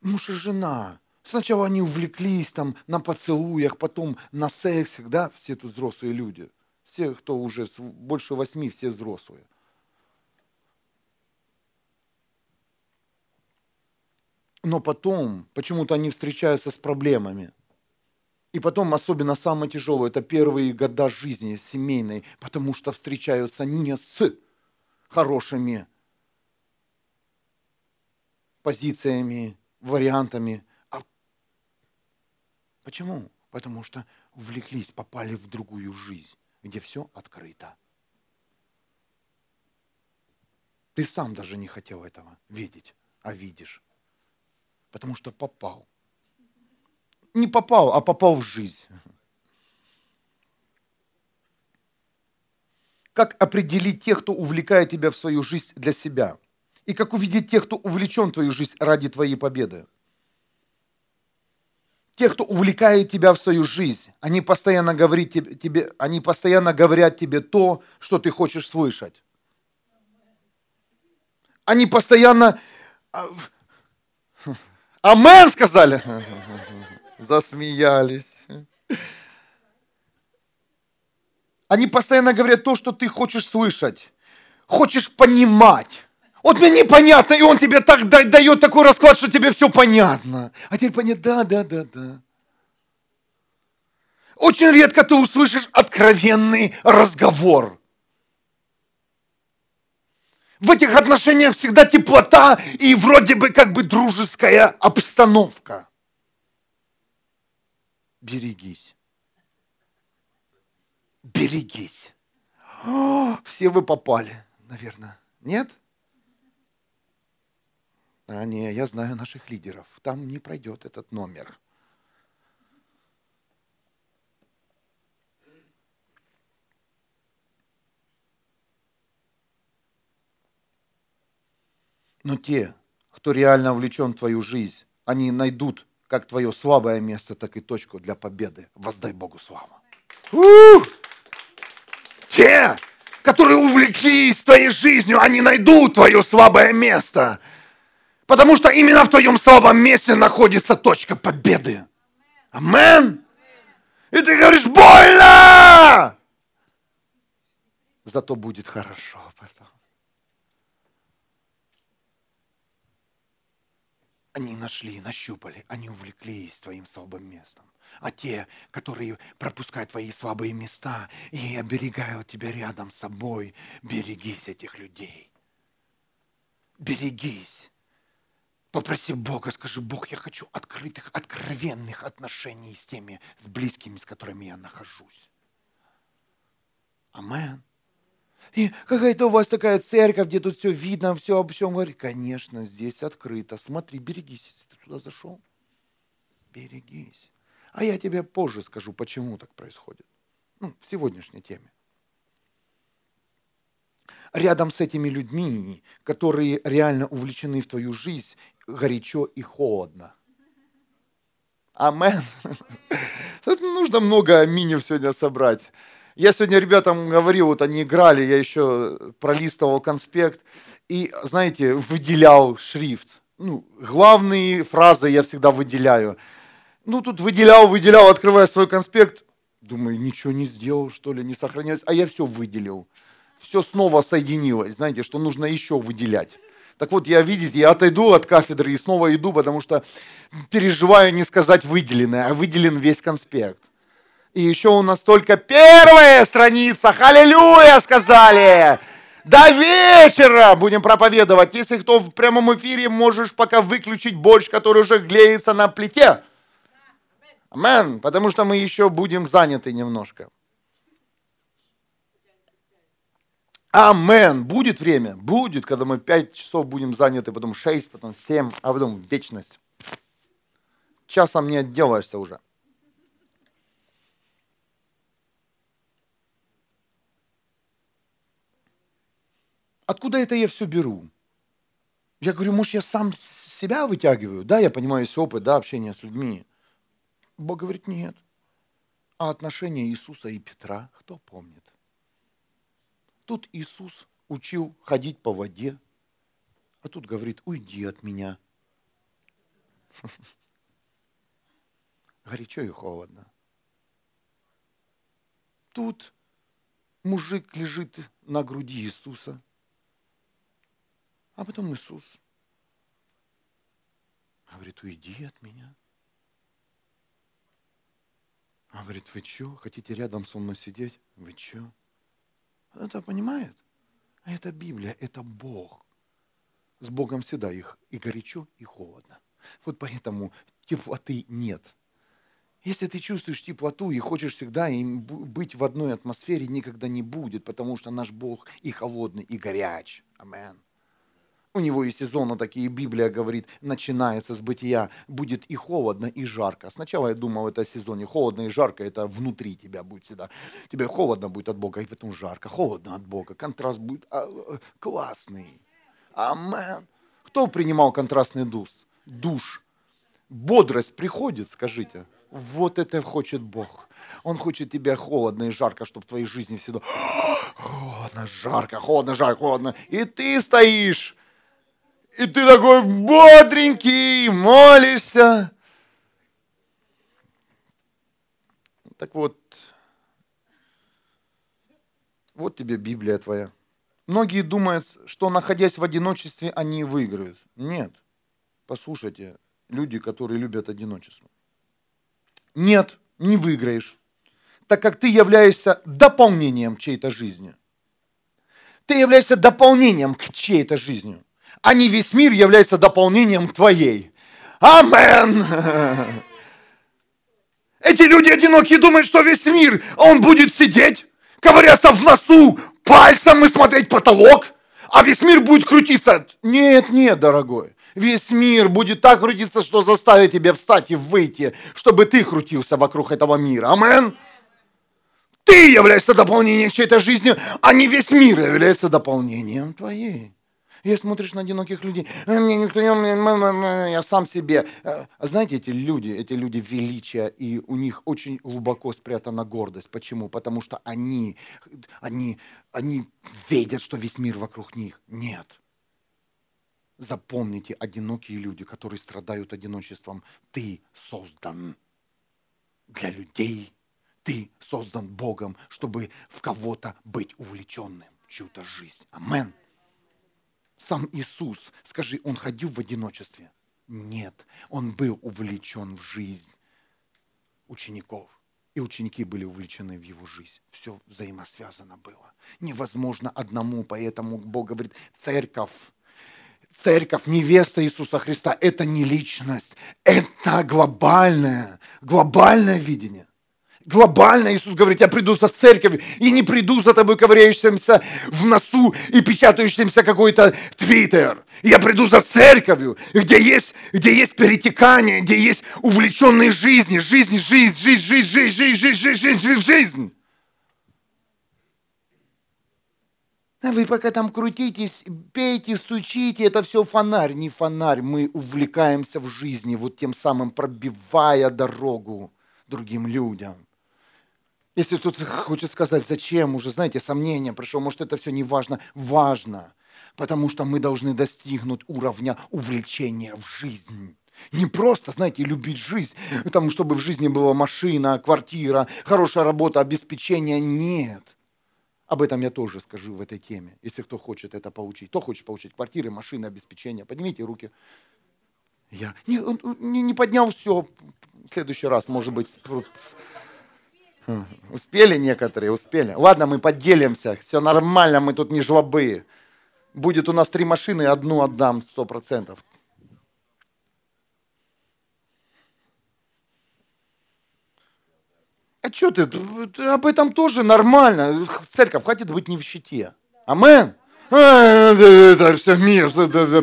Муж и жена. Сначала они увлеклись там на поцелуях, потом на сексе, да, все тут взрослые люди. Все, кто уже больше восьми, все взрослые. Но потом почему-то они встречаются с проблемами. И потом, особенно самое тяжелое, это первые года жизни семейной, потому что встречаются не с хорошими позициями, вариантами. А почему? Потому что увлеклись, попали в другую жизнь, где все открыто. Ты сам даже не хотел этого видеть, а видишь. Потому что попал не попал, а попал в жизнь. Как определить тех, кто увлекает тебя в свою жизнь для себя? И как увидеть тех, кто увлечен в твою жизнь ради твоей победы? Те, кто увлекает тебя в свою жизнь, они постоянно, говорят тебе, они постоянно говорят тебе то, что ты хочешь слышать. Они постоянно... Амен сказали засмеялись. Они постоянно говорят то, что ты хочешь слышать. хочешь понимать. Вот мне непонятно, и он тебе так дает такой расклад, что тебе все понятно. А теперь понятно, да, да, да, да. Очень редко ты услышишь откровенный разговор. В этих отношениях всегда теплота и вроде бы как бы дружеская обстановка. Берегись. Берегись. О, все вы попали, наверное. Нет? А не, я знаю наших лидеров. Там не пройдет этот номер. Но те, кто реально увлечен в твою жизнь, они найдут как твое слабое место, так и точку для победы. Воздай Богу славу. Те, которые увлеклись твоей жизнью, они найдут твое слабое место. Потому что именно в твоем слабом месте находится точка победы. Амен. И ты говоришь, больно! Зато будет хорошо потом. Они нашли, нащупали, они увлеклись твоим слабым местом. А те, которые пропускают твои слабые места и оберегают тебя рядом с собой, берегись этих людей. Берегись. Попроси Бога, скажи, Бог, я хочу открытых, откровенных отношений с теми, с близкими, с которыми я нахожусь. Амен. И какая-то у вас такая церковь, где тут все видно, все об чем говорит. Конечно, здесь открыто. Смотри, берегись, если ты туда зашел. Берегись. А я тебе позже скажу, почему так происходит. Ну, в сегодняшней теме. Рядом с этими людьми, которые реально увлечены в твою жизнь, горячо и холодно. Амен. Нужно много аминев сегодня собрать. Я сегодня ребятам говорил, вот они играли, я еще пролистывал конспект и, знаете, выделял шрифт. Ну, главные фразы я всегда выделяю. Ну, тут выделял, выделял, открывая свой конспект. Думаю, ничего не сделал, что ли, не сохранилось. А я все выделил. Все снова соединилось. Знаете, что нужно еще выделять. Так вот, я, видите, я отойду от кафедры и снова иду, потому что переживаю не сказать выделенное, а выделен весь конспект. И еще у нас только первая страница. Халилюя сказали. До вечера будем проповедовать. Если кто в прямом эфире, можешь пока выключить борщ, который уже глеется на плите. Амен. Потому что мы еще будем заняты немножко. Амен. Будет время? Будет, когда мы пять часов будем заняты, потом шесть, потом семь, а потом вечность. Часом не отделаешься уже. Откуда это я все беру? Я говорю, может, я сам себя вытягиваю? Да, я понимаю, есть опыт, да, общение с людьми. Бог говорит, нет. А отношения Иисуса и Петра, кто помнит? Тут Иисус учил ходить по воде, а тут говорит, уйди от меня. Горячо и холодно. Тут мужик лежит на груди Иисуса – а потом Иисус говорит, уйди от меня. А говорит, вы что, хотите рядом со мной сидеть? Вы что? Это понимает? А это Библия, это Бог. С Богом всегда их и горячо, и холодно. Вот поэтому теплоты нет. Если ты чувствуешь теплоту и хочешь всегда им быть в одной атмосфере, никогда не будет, потому что наш Бог и холодный, и горяч. Аминь. У него и сезоны такие, Библия говорит, начинается с бытия, будет и холодно, и жарко. Сначала я думал, это сезоне холодно и жарко, это внутри тебя будет всегда. Тебе холодно будет от Бога, и потом жарко, холодно от Бога. Контраст будет а, а, классный. Амен. Кто принимал контрастный душ? Душ. Бодрость приходит, скажите. Вот это хочет Бог. Он хочет тебя холодно и жарко, чтобы в твоей жизни всегда холодно, жарко, холодно, жарко, холодно. И ты стоишь и ты такой бодренький, молишься. Так вот, вот тебе Библия твоя. Многие думают, что находясь в одиночестве, они выиграют. Нет. Послушайте, люди, которые любят одиночество. Нет, не выиграешь, так как ты являешься дополнением чьей-то жизни. Ты являешься дополнением к чьей-то жизни, а не весь мир является дополнением твоей. Амен! Эти люди одинокие думают, что весь мир, он будет сидеть, ковыряться в носу, пальцем и смотреть потолок, а весь мир будет крутиться. Нет, нет, дорогой. Весь мир будет так крутиться, что заставит тебя встать и выйти, чтобы ты крутился вокруг этого мира. Амен. Ты являешься дополнением чьей-то жизни, а не весь мир является дополнением твоей. Я смотришь на одиноких людей, «Э, мне никто не... Я сам себе. Э, а знаете, эти люди, эти люди величия, и у них очень глубоко спрятана гордость. Почему? Потому что они, они, они видят, что весь мир вокруг них. Нет. Запомните, одинокие люди, которые страдают одиночеством, ты создан для людей. Ты создан Богом, чтобы в кого-то быть увлеченным, в чью-то жизнь. Амен. Сам Иисус, скажи, он ходил в одиночестве? Нет, он был увлечен в жизнь учеников. И ученики были увлечены в его жизнь. Все взаимосвязано было. Невозможно одному, поэтому Бог говорит, церковь церковь, невеста Иисуса Христа, это не личность, это глобальное, глобальное видение. Глобально Иисус говорит, я приду за церковью и не приду за тобой ковыряющимся в носу и печатающимся какой-то твиттер. Я приду за церковью, где есть, где есть перетекание, где есть увлеченные жизни, жизнь, жизнь, жизнь, жизнь, жизнь, жизнь, жизнь, жизнь, жизнь, жизнь. А вы пока там крутитесь, пейте, стучите, это все фонарь, не фонарь. Мы увлекаемся в жизни, вот тем самым пробивая дорогу другим людям. Если кто-то хочет сказать, зачем уже, знаете, сомнения пришло, может, это все не важно. Важно, потому что мы должны достигнуть уровня увлечения в жизнь. Не просто, знаете, любить жизнь, там, чтобы в жизни была машина, квартира, хорошая работа, обеспечение. Нет. Об этом я тоже скажу в этой теме, если кто хочет это получить. Кто хочет получить квартиры, машины, обеспечение? Поднимите руки. Я не, не, не поднял все. В следующий раз, может быть, успели некоторые, успели. Ладно, мы поделимся, все нормально, мы тут не жлобы. Будет у нас три машины, одну отдам сто процентов. А что ты, об этом тоже нормально. Церковь хватит быть не в щите. Амен. Это все мир,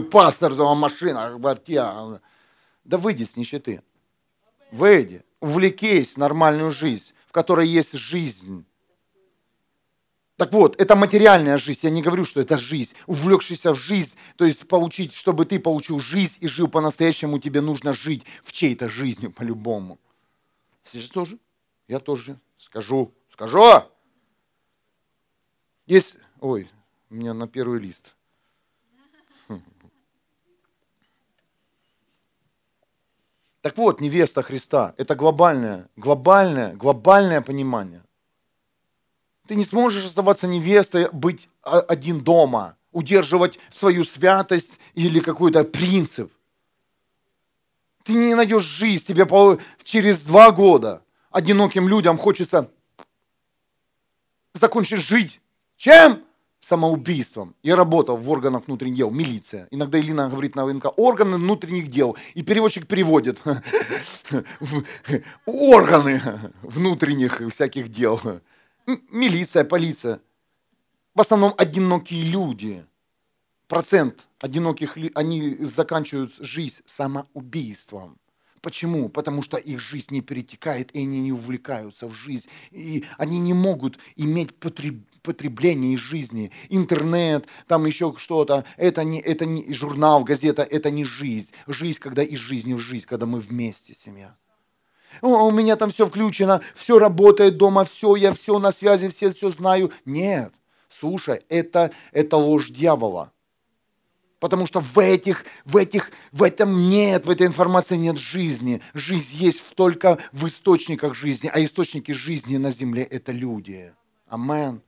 пастор, машина, квартира. Да выйди с нищеты. Выйди. Увлекись в нормальную жизнь, в которой есть жизнь. Так вот, это материальная жизнь. Я не говорю, что это жизнь. Увлекшийся в жизнь, то есть получить, чтобы ты получил жизнь и жил по-настоящему, тебе нужно жить в чьей-то жизнью по-любому. Сейчас тоже я тоже скажу, скажу. Есть, ой, у меня на первый лист. Так вот, невеста Христа – это глобальное, глобальное, глобальное понимание. Ты не сможешь оставаться невестой, быть один дома, удерживать свою святость или какой-то принцип. Ты не найдешь жизнь, тебе через два года – одиноким людям хочется закончить жить. Чем? Самоубийством. Я работал в органах внутренних дел, милиция. Иногда Илина говорит на ВНК, органы внутренних дел. И переводчик переводит. Органы внутренних всяких дел. Милиция, полиция. В основном одинокие люди. Процент одиноких, они заканчивают жизнь самоубийством. Почему? Потому что их жизнь не перетекает, и они не увлекаются в жизнь. И они не могут иметь потребление из жизни. Интернет, там еще что-то. Это не, это не журнал, газета, это не жизнь. Жизнь, когда из жизни в жизнь, когда мы вместе, семья. О, у меня там все включено, все работает дома, все, я все на связи, все все знаю. Нет, слушай, это, это ложь дьявола. Потому что в этих, в этих, в этом нет, в этой информации нет жизни. Жизнь есть только в источниках жизни, а источники жизни на земле – это люди. Амен.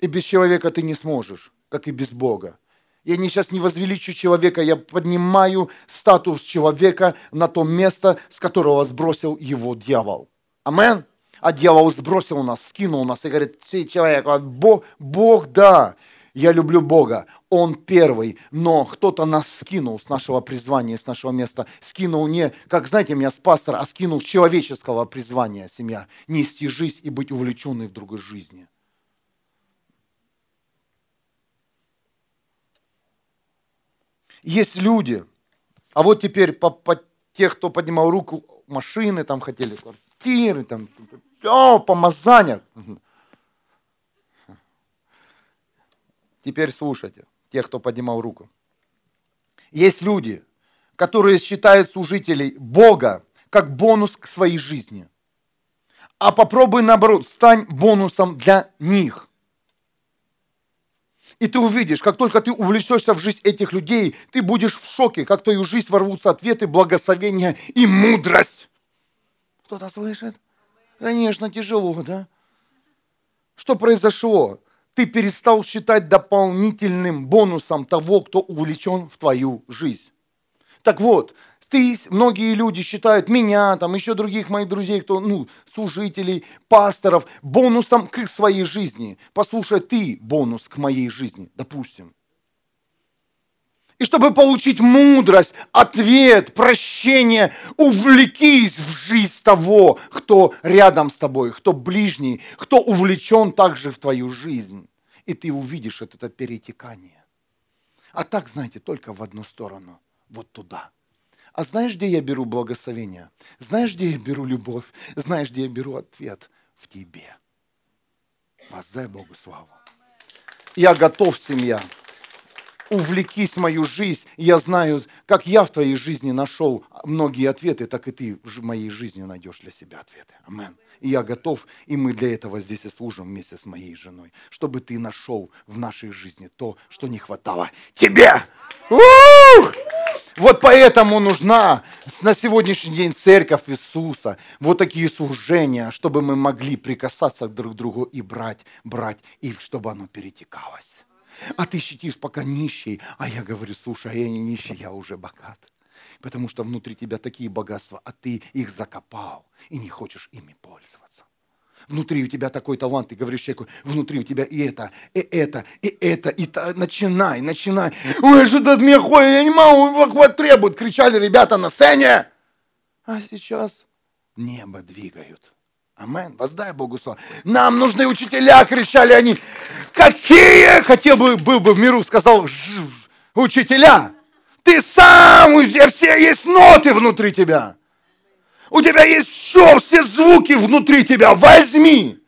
И без человека ты не сможешь, как и без Бога. Я не сейчас не возвеличу человека, я поднимаю статус человека на то место, с которого сбросил его дьявол. Амен. А дьявол сбросил нас, скинул нас и говорит, все человек, Бог, Бог, да, я люблю Бога, Он первый, но кто-то нас скинул с нашего призвания, с нашего места, скинул не, как знаете, меня с пастора, а скинул человеческого призвания семья, нести жизнь и быть увлеченной в другой жизни. Есть люди, а вот теперь по, по тех, кто поднимал руку, машины там хотели, квартиры, там, о, помазания. Теперь слушайте, тех, кто поднимал руку. Есть люди, которые считают служителей Бога как бонус к своей жизни. А попробуй наоборот, стань бонусом для них. И ты увидишь, как только ты увлечешься в жизнь этих людей, ты будешь в шоке, как в твою жизнь ворвутся ответы, благословения и мудрость. Кто-то слышит? Конечно, тяжело, да? Что произошло? Ты перестал считать дополнительным бонусом того, кто увлечен в твою жизнь. Так вот, ты, многие люди считают меня, там еще других моих друзей, кто, ну, служителей, пасторов, бонусом к своей жизни. Послушай, ты бонус к моей жизни, допустим. И чтобы получить мудрость, ответ, прощение, увлекись в жизнь того, кто рядом с тобой, кто ближний, кто увлечен также в твою жизнь. И ты увидишь это перетекание. А так, знаете, только в одну сторону, вот туда – а знаешь, где я беру благословение? Знаешь, где я беру любовь? Знаешь, где я беру ответ? В тебе. Воздай Богу славу. Я готов, семья. Увлекись в мою жизнь. Я знаю, как я в твоей жизни нашел многие ответы, так и ты в моей жизни найдешь для себя ответы. Амен. И я готов, и мы для этого здесь и служим вместе с моей женой, чтобы ты нашел в нашей жизни то, что не хватало тебе. У-у-у! Вот поэтому нужна на сегодняшний день церковь Иисуса, вот такие служения, чтобы мы могли прикасаться друг к другу и брать, брать, и чтобы оно перетекалось. А ты щитишь пока нищий, а я говорю, слушай, а я не нищий, я уже богат. Потому что внутри тебя такие богатства, а ты их закопал и не хочешь ими пользоваться внутри у тебя такой талант, ты говоришь человеку, внутри у тебя и это, и это, и это, и та, начинай, начинай. Ой, что ты от меня ходишь, я не могу, вот требуют, кричали ребята на сцене. А сейчас небо двигают. Амен. Воздай Богу славу. Нам нужны учителя, кричали они. Какие? Хотел бы, был бы в миру, сказал, учителя. Ты сам, у тебя все есть ноты внутри тебя. У тебя есть все, все звуки внутри тебя. Возьми.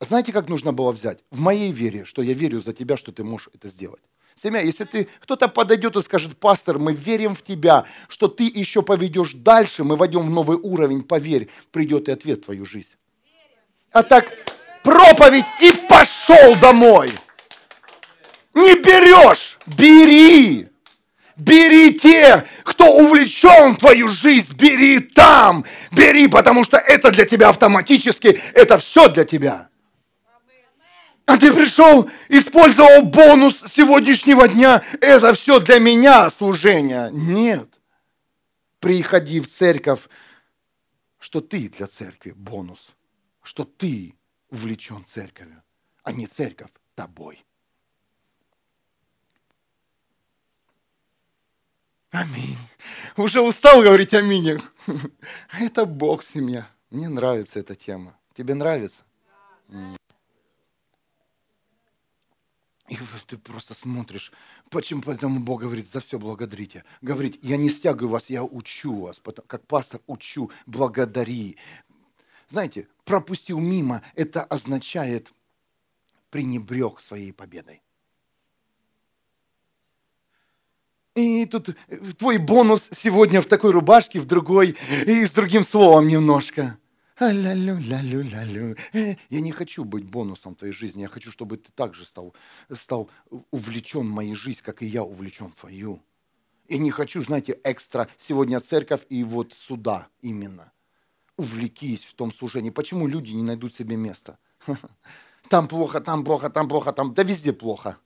Знаете, как нужно было взять? В моей вере, что я верю за тебя, что ты можешь это сделать. Семья, если ты, кто-то подойдет и скажет, пастор, мы верим в тебя, что ты еще поведешь дальше, мы войдем в новый уровень, поверь, придет и ответ в твою жизнь. А так, проповедь и пошел домой. Не берешь, бери. Бери те, кто увлечен в твою жизнь, бери там. Бери, потому что это для тебя автоматически, это все для тебя. А ты пришел, использовал бонус сегодняшнего дня, это все для меня служение. Нет. Приходи в церковь, что ты для церкви бонус, что ты увлечен церковью, а не церковь тобой. Аминь. Уже устал говорить аминь. Это Бог, семья. Мне нравится эта тема. Тебе нравится? И ты просто смотришь, почему поэтому Бог говорит, за все благодарите. Говорит, я не стягиваю вас, я учу вас, как пастор учу, благодари. Знаете, пропустил мимо, это означает пренебрег своей победой. И тут э, твой бонус сегодня в такой рубашке, в другой, и с другим словом немножко. Э, я не хочу быть бонусом в твоей жизни. Я хочу, чтобы ты также стал, стал увлечен в моей жизнь, как и я увлечен в твою. И не хочу, знаете, экстра сегодня церковь и вот сюда именно. Увлекись в том служении. Почему люди не найдут себе места? там плохо, там плохо, там плохо, там, да везде плохо.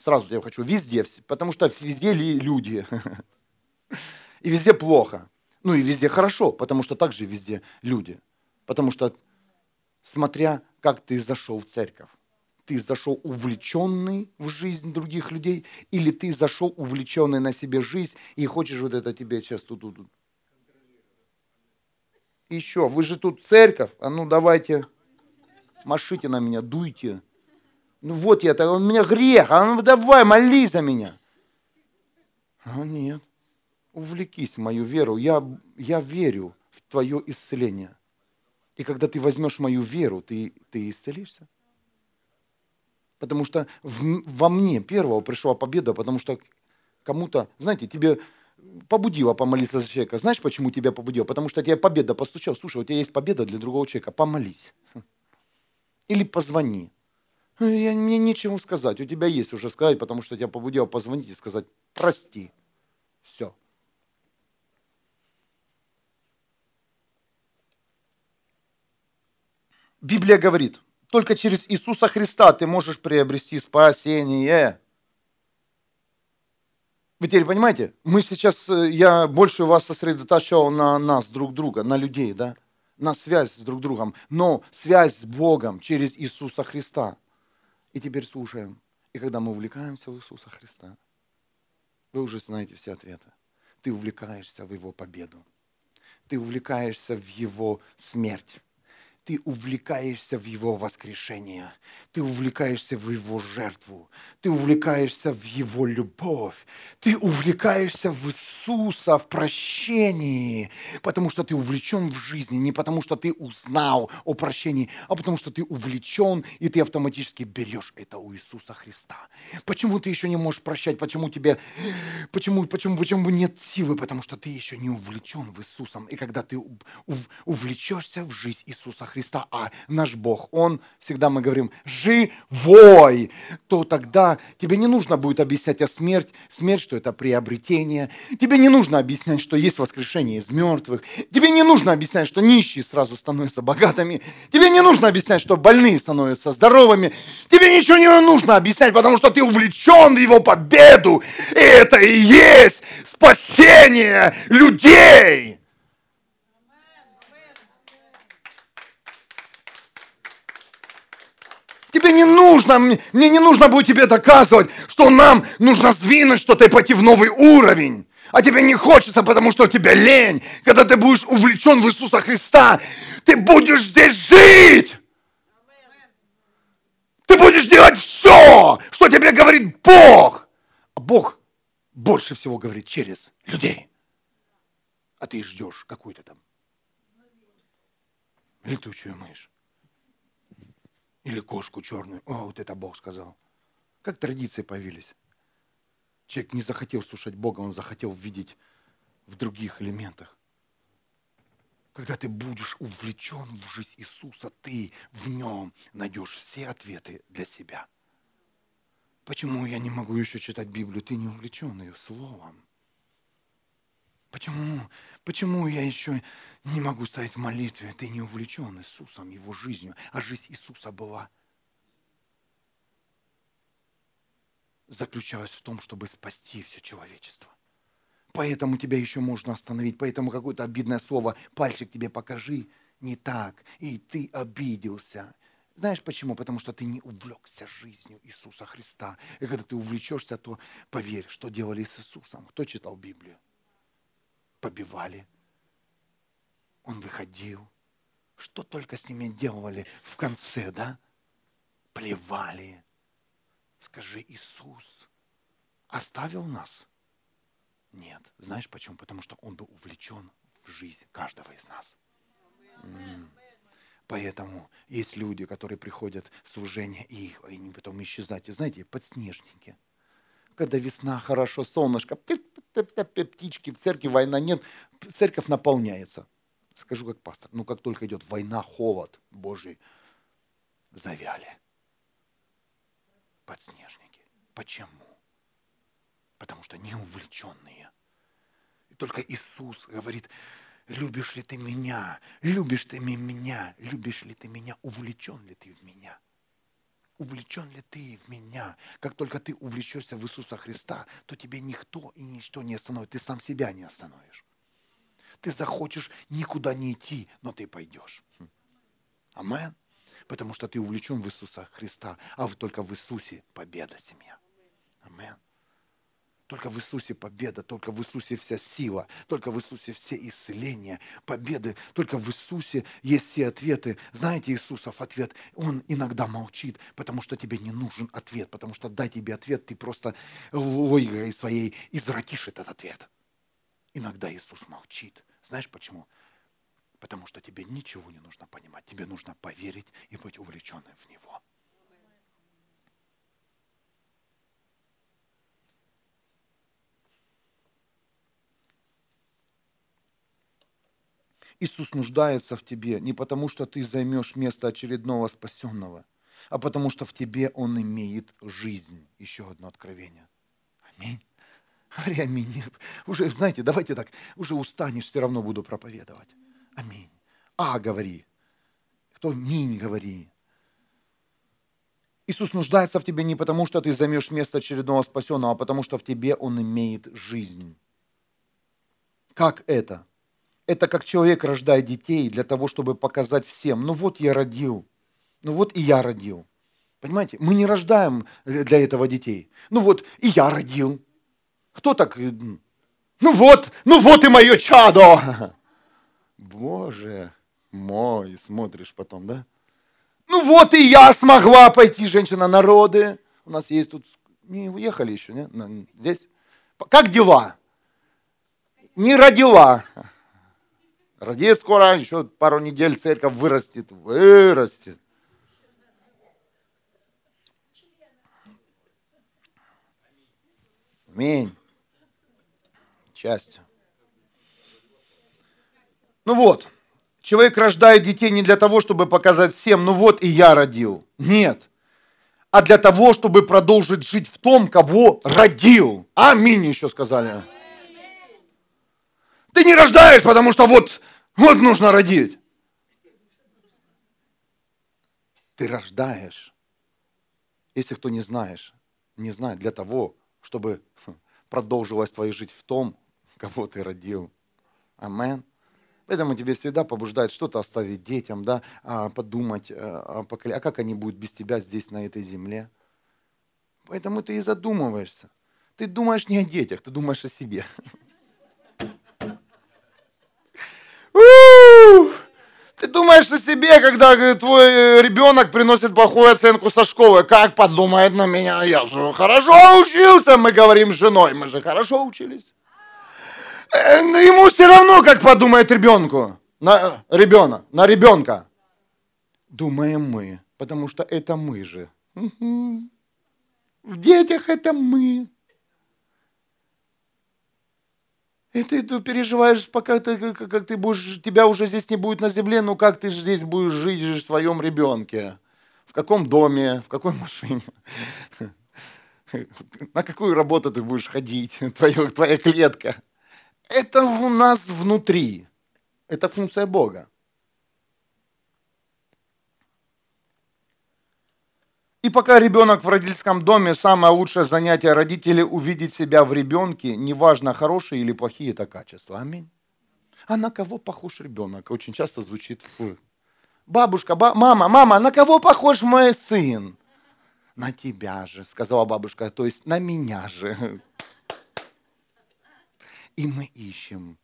Сразу я хочу, везде, потому что везде люди. И везде плохо. Ну и везде хорошо, потому что также везде люди. Потому что смотря как ты зашел в церковь. Ты зашел увлеченный в жизнь других людей, или ты зашел увлеченный на себе жизнь и хочешь вот это тебе сейчас тут, тут, тут. Еще, вы же тут церковь, а ну давайте, машите на меня, дуйте. Ну вот я, у меня грех, а ну давай, молись за меня. А нет, увлекись в мою веру, я, я верю в твое исцеление. И когда ты возьмешь мою веру, ты, ты исцелишься. Потому что в, во мне первого пришла победа, потому что кому-то, знаете, тебе побудило помолиться за человека. Знаешь, почему тебя побудило? Потому что тебе победа постучал. Слушай, у тебя есть победа для другого человека, помолись. Или позвони. Я, мне нечего сказать, у тебя есть уже сказать, потому что тебя побудило позвонить и сказать, прости. Все. Библия говорит, только через Иисуса Христа ты можешь приобрести спасение. Вы теперь понимаете? Мы сейчас, э, я больше вас сосредотачивал на нас друг друга, на людей, да? На связь с друг другом. Но связь с Богом через Иисуса Христа. И теперь слушаем. И когда мы увлекаемся в Иисуса Христа, вы уже знаете все ответы. Ты увлекаешься в Его победу. Ты увлекаешься в Его смерть ты увлекаешься в Его воскрешение, ты увлекаешься в Его жертву, ты увлекаешься в Его любовь, ты увлекаешься в Иисуса, в прощении, потому что ты увлечен в жизни, не потому что ты узнал о прощении, а потому что ты увлечен, и ты автоматически берешь это у Иисуса Христа. Почему ты еще не можешь прощать? Почему тебе, почему, почему, почему нет силы? Потому что ты еще не увлечен в Иисусом. И когда ты увлечешься в жизнь Иисуса Христа, а наш Бог, Он, всегда мы говорим, живой, то тогда тебе не нужно будет объяснять о смерть, смерть, что это приобретение. Тебе не нужно объяснять, что есть воскрешение из мертвых. Тебе не нужно объяснять, что нищие сразу становятся богатыми. Тебе не нужно объяснять, что больные становятся здоровыми. Тебе ничего не нужно объяснять, потому что ты увлечен в его победу. И это и есть спасение людей. Тебе не нужно, мне не нужно будет тебе доказывать, что нам нужно сдвинуть что-то и пойти в новый уровень. А тебе не хочется, потому что у тебя лень. Когда ты будешь увлечен в Иисуса Христа, ты будешь здесь жить. Ты будешь делать все, что тебе говорит Бог. А Бог больше всего говорит через людей. А ты ждешь какую-то там летучую мышь. Или кошку черную. О, вот это Бог сказал. Как традиции появились. Человек не захотел слушать Бога, он захотел видеть в других элементах. Когда ты будешь увлечен в жизнь Иисуса, ты в нем найдешь все ответы для себя. Почему я не могу еще читать Библию? Ты не увлечен ее словом. Почему, почему я еще не могу стоять в молитве? Ты не увлечен Иисусом, Его жизнью, а жизнь Иисуса была заключалась в том, чтобы спасти все человечество. Поэтому тебя еще можно остановить, поэтому какое-то обидное слово, пальчик тебе покажи, не так, и ты обиделся. Знаешь почему? Потому что ты не увлекся жизнью Иисуса Христа. И когда ты увлечешься, то поверь, что делали с Иисусом. Кто читал Библию? Побивали. Он выходил. Что только с ними делали в конце, да? Плевали. Скажи, Иисус оставил нас? Нет. Знаешь почему? Потому что Он был увлечен в жизнь каждого из нас. Поэтому есть люди, которые приходят в служение, и они потом исчезают. И знаете, подснежники – когда весна, хорошо, солнышко, птички, в церкви война нет, церковь наполняется. Скажу как пастор, ну как только идет война, холод Божий, завяли. Подснежники. Почему? Потому что не увлеченные. И только Иисус говорит, любишь ли ты меня, любишь ты меня, любишь ли ты меня, увлечен ли ты в меня. Увлечен ли ты в меня? Как только ты увлечешься в Иисуса Христа, то тебе никто и ничто не остановит. Ты сам себя не остановишь. Ты захочешь никуда не идти, но ты пойдешь. Амен. Потому что ты увлечен в Иисуса Христа, а только в Иисусе победа семья. Амен. Только в Иисусе победа, только в Иисусе вся сила, только в Иисусе все исцеления, победы, только в Иисусе есть все ответы. Знаете, Иисусов ответ, Он иногда молчит, потому что тебе не нужен ответ, потому что дай тебе ответ, ты просто логикой своей извратишь этот ответ. Иногда Иисус молчит. Знаешь почему? Потому что тебе ничего не нужно понимать, тебе нужно поверить и быть увлеченным в Него. Иисус нуждается в тебе не потому, что ты займешь место очередного спасенного, а потому что в тебе Он имеет жизнь. Еще одно откровение. Аминь. Говори аминь. Уже, знаете, давайте так, уже устанешь, все равно буду проповедовать. Аминь. А, говори. Кто минь, говори. Иисус нуждается в тебе не потому, что ты займешь место очередного спасенного, а потому что в тебе Он имеет жизнь. Как это? Это как человек рождает детей для того, чтобы показать всем, ну вот я родил, ну вот и я родил. Понимаете, мы не рождаем для этого детей. Ну вот и я родил. Кто так? Ну вот, ну вот и мое чадо. Боже мой, смотришь потом, да? Ну вот и я смогла пойти, женщина, народы. У нас есть тут, не уехали еще, не? Здесь. Как дела? Не родила. Родит скоро, еще пару недель церковь вырастет, вырастет. Аминь. Счастье. Ну вот, человек рождает детей не для того, чтобы показать всем, ну вот и я родил. Нет. А для того, чтобы продолжить жить в том, кого родил. Аминь еще сказали. Ты не рождаешь, потому что вот вот нужно родить. Ты рождаешь. Если кто не знаешь, не знает, для того, чтобы продолжилась твоя жизнь в том, кого ты родил. Амен. Поэтому тебе всегда побуждает что-то оставить детям, да, а, подумать, а, а как они будут без тебя здесь, на этой земле. Поэтому ты и задумываешься. Ты думаешь не о детях, ты думаешь о себе. Ты думаешь о себе, когда твой ребенок приносит плохую оценку со школы. Как подумает на меня? Я же хорошо учился, мы говорим с женой. Мы же хорошо учились. Э, ему все равно, как подумает ребенку. На ребенка, на ребенка. Думаем мы, потому что это мы же. В детях это мы. И ты, ты переживаешь, пока ты, как, как ты будешь, тебя уже здесь не будет на земле, ну как ты здесь будешь жить в своем ребенке? В каком доме, в какой машине? На какую работу ты будешь ходить? Твоя, твоя клетка. Это у нас внутри. Это функция Бога. И пока ребенок в родительском доме, самое лучшее занятие родителей увидеть себя в ребенке, неважно, хорошие или плохие это качества. Аминь. А на кого похож ребенок? Очень часто звучит в. Бабушка, ба, мама, мама, на кого похож мой сын? На тебя же, сказала бабушка, то есть на меня же. И мы ищем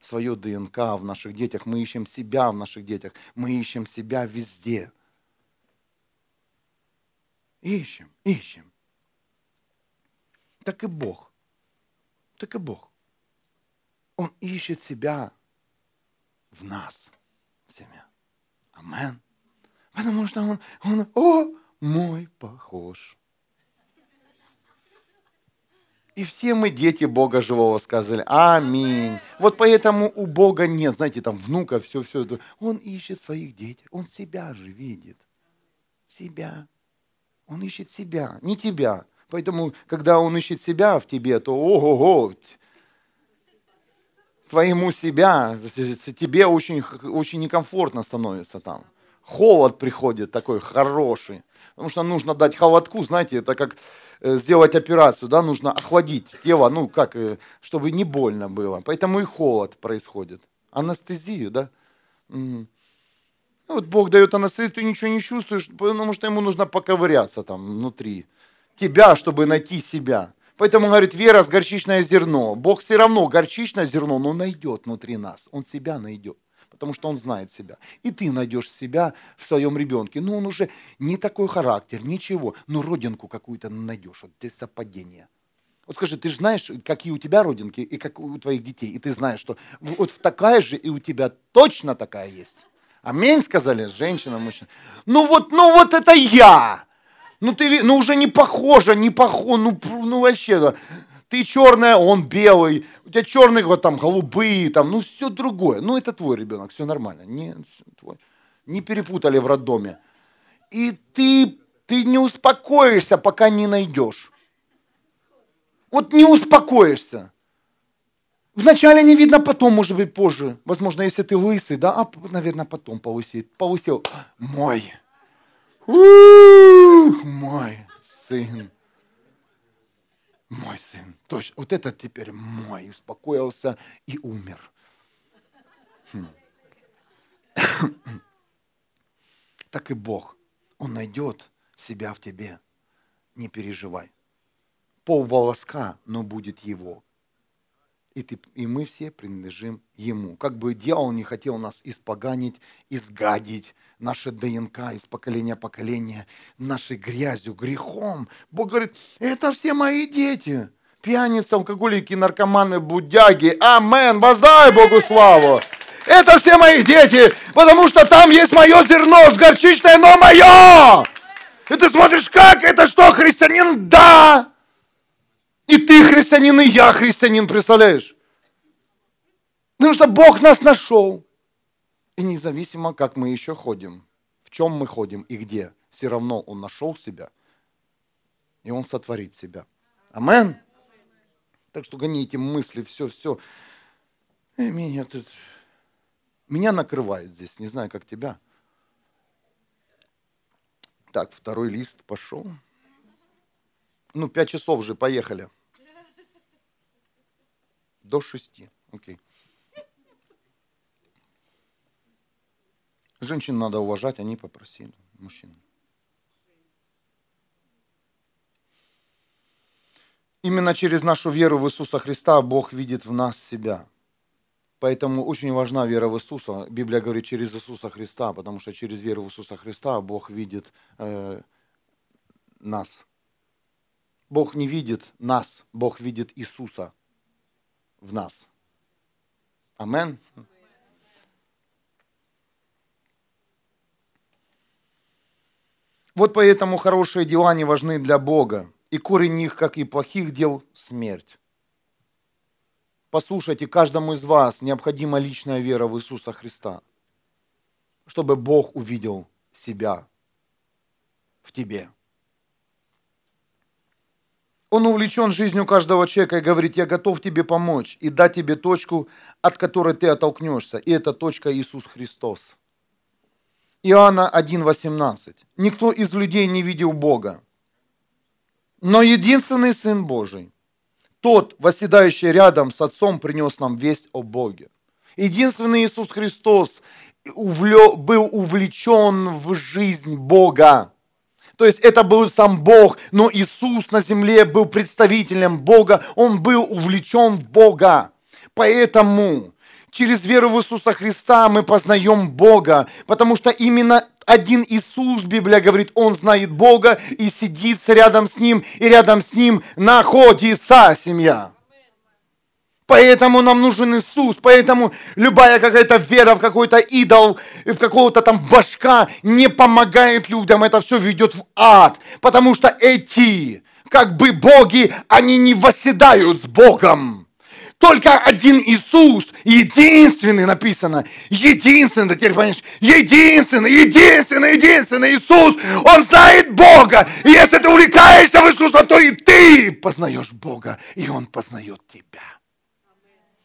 свою ДНК в наших детях, мы ищем себя в наших детях, мы ищем себя везде – Ищем, ищем. Так и Бог. Так и Бог. Он ищет себя в нас, в семье. Амен. Потому что он, он, о, мой похож. И все мы дети Бога живого сказали. Аминь. Вот поэтому у Бога нет, знаете, там внука, все, все. Он ищет своих детей. Он себя же видит. Себя. Он ищет себя, не тебя. Поэтому, когда он ищет себя в тебе, то ого-го, твоему себя, тебе очень, очень некомфортно становится там. холод приходит такой хороший. Потому что нужно дать холодку, знаете, это как э, сделать операцию, да, нужно охладить тело, ну как, э, чтобы не больно было. Поэтому и холод происходит. Анестезию, да. Угу. вот Бог дает анестезию, ты ничего не чувствуешь, потому что ему нужно поковыряться там внутри. Тебя, чтобы найти себя. Поэтому, говорит, вера с горчичное зерно. Бог все равно горчичное зерно, но найдет внутри нас. Он себя найдет потому что он знает себя. И ты найдешь себя в своем ребенке. Но он уже не такой характер, ничего, но родинку какую-то найдешь. Вот здесь совпадение. Вот скажи, ты же знаешь, какие у тебя родинки и как у твоих детей, и ты знаешь, что вот такая же и у тебя точно такая есть. Аминь, сказали женщина, мужчина. Ну вот, ну вот это я. Ну ты, ну уже не похоже, не похоже, ну, ну вообще. Ты черная, он белый, у тебя черные вот там голубые, там, ну все другое. Ну это твой ребенок, все нормально, не, твой. не перепутали в роддоме. И ты, ты не успокоишься, пока не найдешь. Вот не успокоишься. Вначале не видно, потом, может быть, позже. Возможно, если ты лысый, да, а, наверное, потом полысеет. Полысел. Мой. Ух, мой сын мой сын, точно, вот этот теперь мой, успокоился и умер. Хм. Так и Бог, Он найдет себя в тебе, не переживай. Пол волоска, но будет его. И, ты, и мы все принадлежим Ему. Как бы дьявол не хотел нас испоганить, изгадить, наше ДНК из поколения в поколение, нашей грязью, грехом. Бог говорит, это все мои дети. Пьяницы, алкоголики, наркоманы, будяги. Амен. Воздай Богу славу. Это все мои дети, потому что там есть мое зерно с горчичное, но мое. И ты смотришь, как это что, христианин? Да. И ты христианин, и я христианин, представляешь? Потому что Бог нас нашел. И независимо, как мы еще ходим, в чем мы ходим и где, все равно Он нашел себя, и Он сотворит себя. Амен. Так что гоните мысли, все, все. И меня тут... Меня накрывает здесь, не знаю, как тебя. Так, второй лист пошел. Ну, пять часов же, поехали. До шести. Окей. Женщин надо уважать, они попросили мужчин. Именно через нашу веру в Иисуса Христа Бог видит в нас себя. Поэтому очень важна вера в Иисуса. Библия говорит через Иисуса Христа, потому что через веру в Иисуса Христа Бог видит э, нас. Бог не видит нас, Бог видит Иисуса в нас. Амен. Вот поэтому хорошие дела не важны для Бога, и корень их, как и плохих дел, смерть. Послушайте, каждому из вас необходима личная вера в Иисуса Христа, чтобы Бог увидел себя в тебе. Он увлечен жизнью каждого человека и говорит, я готов тебе помочь и дать тебе точку, от которой ты оттолкнешься. И эта точка Иисус Христос. Иоанна 1,18. Никто из людей не видел Бога, но единственный Сын Божий, тот, восседающий рядом с Отцом, принес нам весть о Боге. Единственный Иисус Христос был увлечен в жизнь Бога. То есть это был сам Бог, но Иисус на земле был представителем Бога, Он был увлечен в Бога. Поэтому Через веру в Иисуса Христа мы познаем Бога, потому что именно один Иисус, Библия говорит, Он знает Бога и сидит рядом с Ним, и рядом с Ним находится семья. Поэтому нам нужен Иисус, поэтому любая какая-то вера в какой-то идол, в какого-то там башка не помогает людям, это все ведет в ад, потому что эти, как бы боги, они не восседают с Богом. Только один Иисус, единственный написано, единственный, теперь понимаешь, единственный, единственный, единственный Иисус, Он знает Бога. И если ты увлекаешься в Иисуса, то и ты познаешь Бога, и Он познает тебя.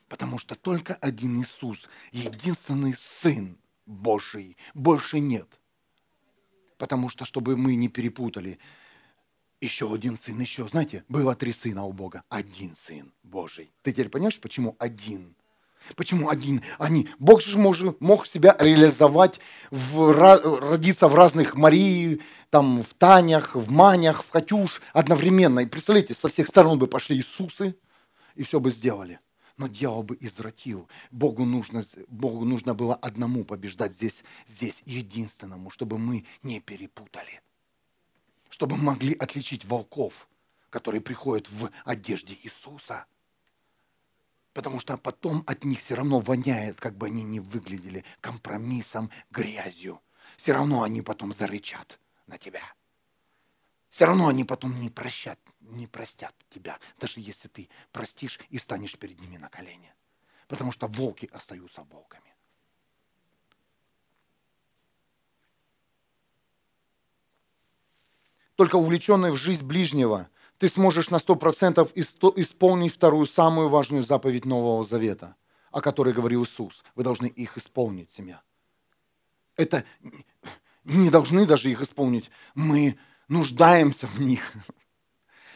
Потому что только один Иисус, единственный Сын Божий, больше нет Потому что, чтобы мы не перепутали, еще один сын, еще. Знаете, было три сына у Бога. Один сын Божий. Ты теперь понимаешь, почему один? Почему один? Они, Бог же мог, мог себя реализовать, в, родиться в разных Марии, там, в Танях, в Манях, в Катюш одновременно. И представляете, со всех сторон бы пошли Иисусы, и все бы сделали. Но дьявол бы извратил. Богу нужно, Богу нужно было одному побеждать здесь, здесь, единственному, чтобы мы не перепутали. Чтобы могли отличить волков, которые приходят в одежде Иисуса – потому что потом от них все равно воняет, как бы они ни выглядели, компромиссом, грязью. Все равно они потом зарычат на тебя. Все равно они потом не прощат, не простят тебя, даже если ты простишь и станешь перед ними на колени. Потому что волки остаются волками. Только увлеченный в жизнь ближнего ты сможешь на 100% исполнить вторую самую важную заповедь Нового Завета, о которой говорил Иисус. Вы должны их исполнить, семья. Это не должны даже их исполнить. Мы нуждаемся в них.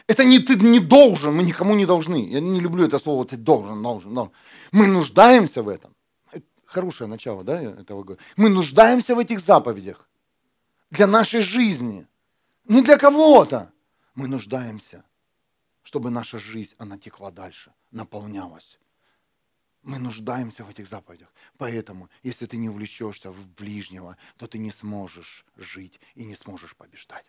Это не ты не должен, мы никому не должны. Я не люблю это слово ты должен, должен, должен. Мы нуждаемся в этом. Это хорошее начало, да, этого года. Мы нуждаемся в этих заповедях для нашей жизни. Не для кого-то. Мы нуждаемся, чтобы наша жизнь, она текла дальше, наполнялась. Мы нуждаемся в этих заповедях. Поэтому, если ты не увлечешься в ближнего, то ты не сможешь жить и не сможешь побеждать.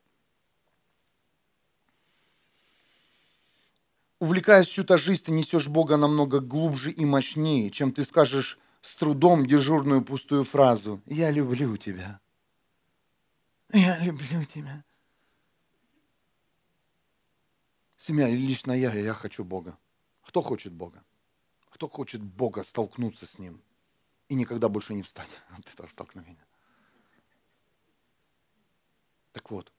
Увлекаясь чью-то жизнь, ты несешь Бога намного глубже и мощнее, чем ты скажешь с трудом дежурную пустую фразу «Я люблю тебя». Я люблю тебя. Семья, лично я, я хочу Бога. Кто хочет Бога? Кто хочет Бога столкнуться с Ним и никогда больше не встать от этого столкновения? Так вот,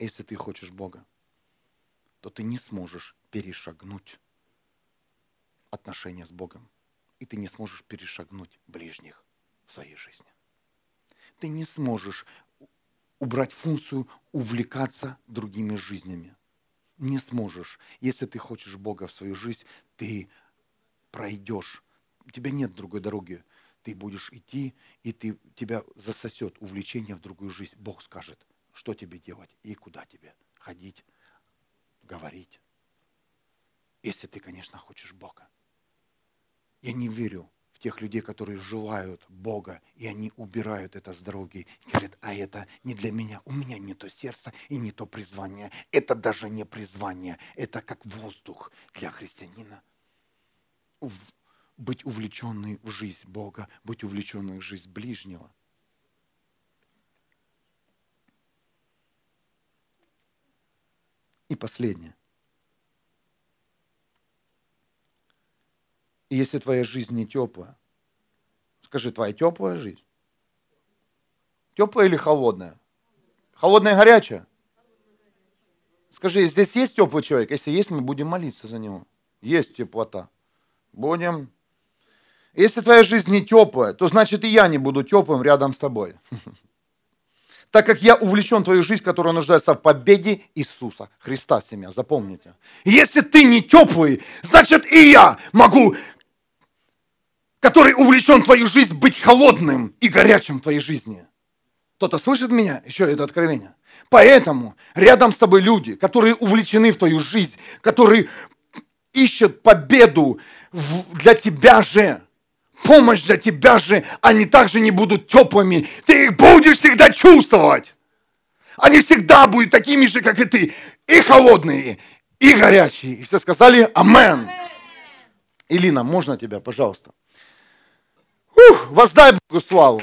если ты хочешь Бога, то ты не сможешь перешагнуть отношения с Богом. И ты не сможешь перешагнуть ближних в своей жизни. Ты не сможешь убрать функцию увлекаться другими жизнями не сможешь. Если ты хочешь Бога в свою жизнь, ты пройдешь. У тебя нет другой дороги. Ты будешь идти, и ты, тебя засосет увлечение в другую жизнь. Бог скажет, что тебе делать и куда тебе ходить, говорить. Если ты, конечно, хочешь Бога. Я не верю тех людей, которые желают Бога, и они убирают это с дороги. И говорят, а это не для меня, у меня не то сердце и не то призвание. Это даже не призвание, это как воздух для христианина. Быть увлеченный в жизнь Бога, быть увлеченный в жизнь ближнего. И последнее. И если твоя жизнь не теплая, скажи, твоя теплая жизнь? Теплая или холодная? Холодная и горячая? Скажи, здесь есть теплый человек? Если есть, мы будем молиться за него. Есть теплота. Будем. Если твоя жизнь не теплая, то значит и я не буду теплым рядом с тобой. Так как я увлечен твою жизнь, которая нуждается в победе Иисуса Христа, семья, запомните. Если ты не теплый, значит и я могу который увлечен твою жизнь быть холодным и горячим в твоей жизни. Кто-то слышит меня? Еще это откровение. Поэтому рядом с тобой люди, которые увлечены в твою жизнь, которые ищут победу для тебя же, помощь для тебя же, они также не будут теплыми. Ты их будешь всегда чувствовать. Они всегда будут такими же, как и ты. И холодные, и горячие. И все сказали Амен. Илина, можно тебя, пожалуйста? Ух, воздай Богу славу.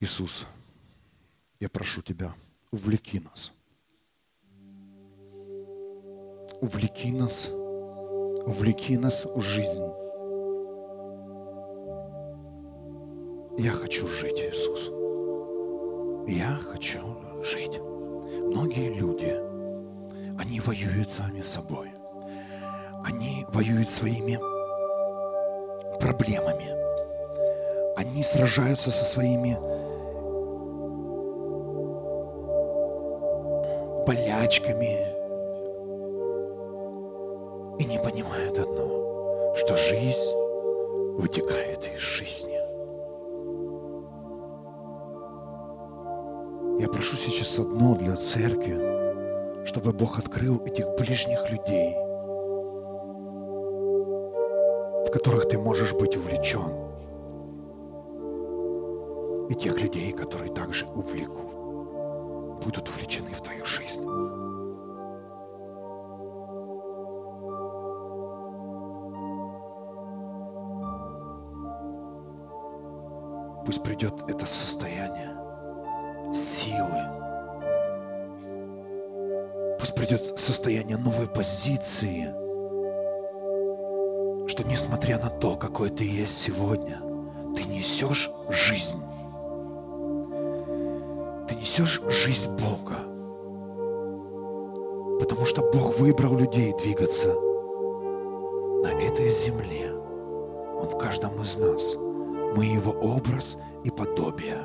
Иисус, я прошу Тебя, увлеки нас. Увлеки нас, увлеки нас в жизнь Я хочу жить, Иисус. Я хочу жить. Многие люди, они воюют сами собой. Они воюют своими проблемами. Они сражаются со своими болячками и не понимают одно, что жизнь вытекает из жизни. Я прошу сейчас одно для церкви, чтобы Бог открыл этих ближних людей, в которых ты можешь быть увлечен, и тех людей, которые также увлекут, будут увлечены в твою жизнь. Пусть придет это состояние силы. Пусть придет состояние новой позиции, что несмотря на то, какой ты есть сегодня, ты несешь жизнь. Несешь жизнь Бога. Потому что Бог выбрал людей двигаться на этой земле. Он в каждом из нас. Мы Его образ и подобие.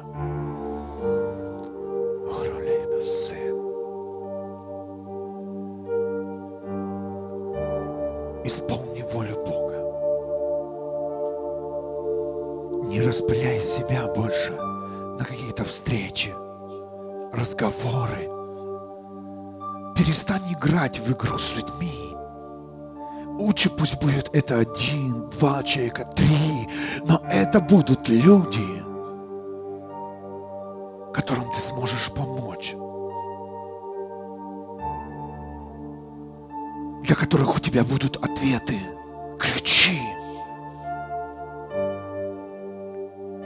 Исполни волю Бога. Не распыляй себя больше на какие-то встречи, разговоры. Перестань играть в игру с людьми. Лучше пусть будет это один, два человека, три, но это будут люди, которым ты сможешь помочь. для которых у тебя будут ответы, ключи,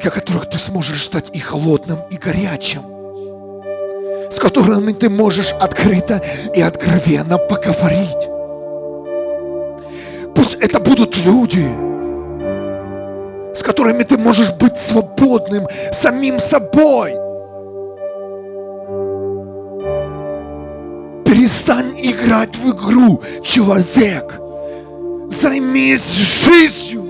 для которых ты сможешь стать и холодным, и горячим, с которыми ты можешь открыто и откровенно поговорить. Пусть это будут люди, с которыми ты можешь быть свободным самим собой – Перестань играть в игру, человек. Займись жизнью.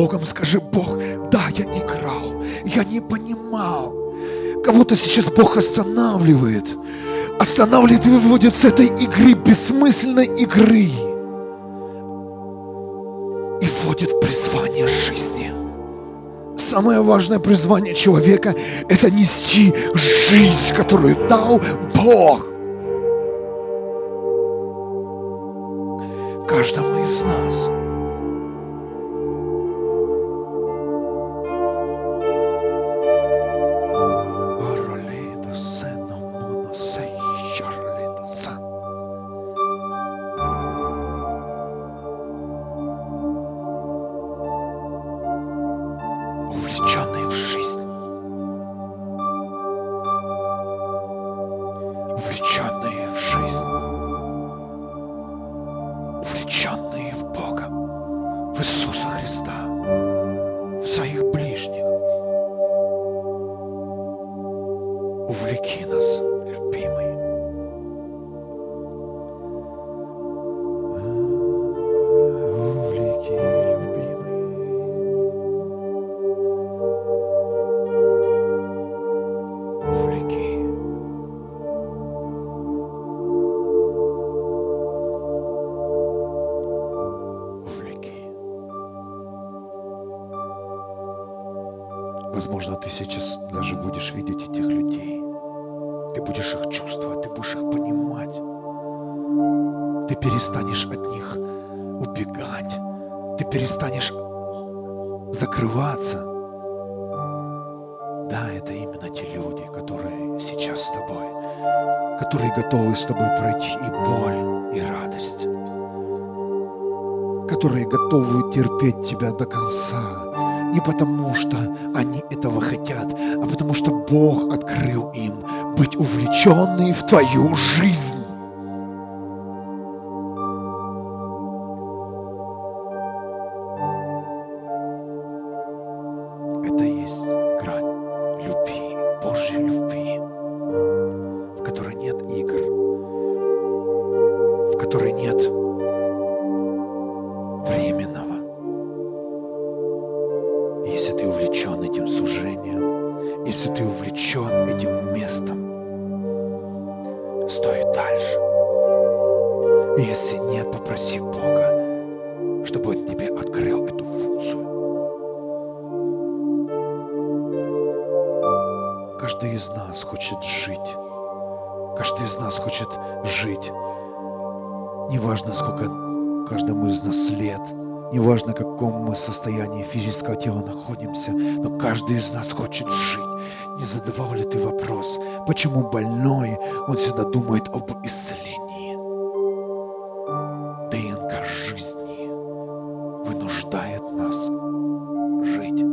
Богом, скажи, Бог, да, я играл, я не понимал. Кого-то сейчас Бог останавливает останавливает и выводит с этой игры, бессмысленной игры, и вводит призвание жизни. Самое важное призвание человека – это нести жизнь, которую дал Бог. Каждому из нас – Ты будешь их чувствовать, ты будешь их понимать. Ты перестанешь от них убегать. Ты перестанешь закрываться. Да, это именно те люди, которые сейчас с тобой, которые готовы с тобой пройти и боль, и радость, которые готовы терпеть тебя до конца, не потому что они этого хотят, а потому что Бог открыл им быть увлеченные в твою жизнь. Каждый из нас хочет жить. Не задавал ли ты вопрос, почему больной, он всегда думает об исцелении? ДНК жизни вынуждает нас жить.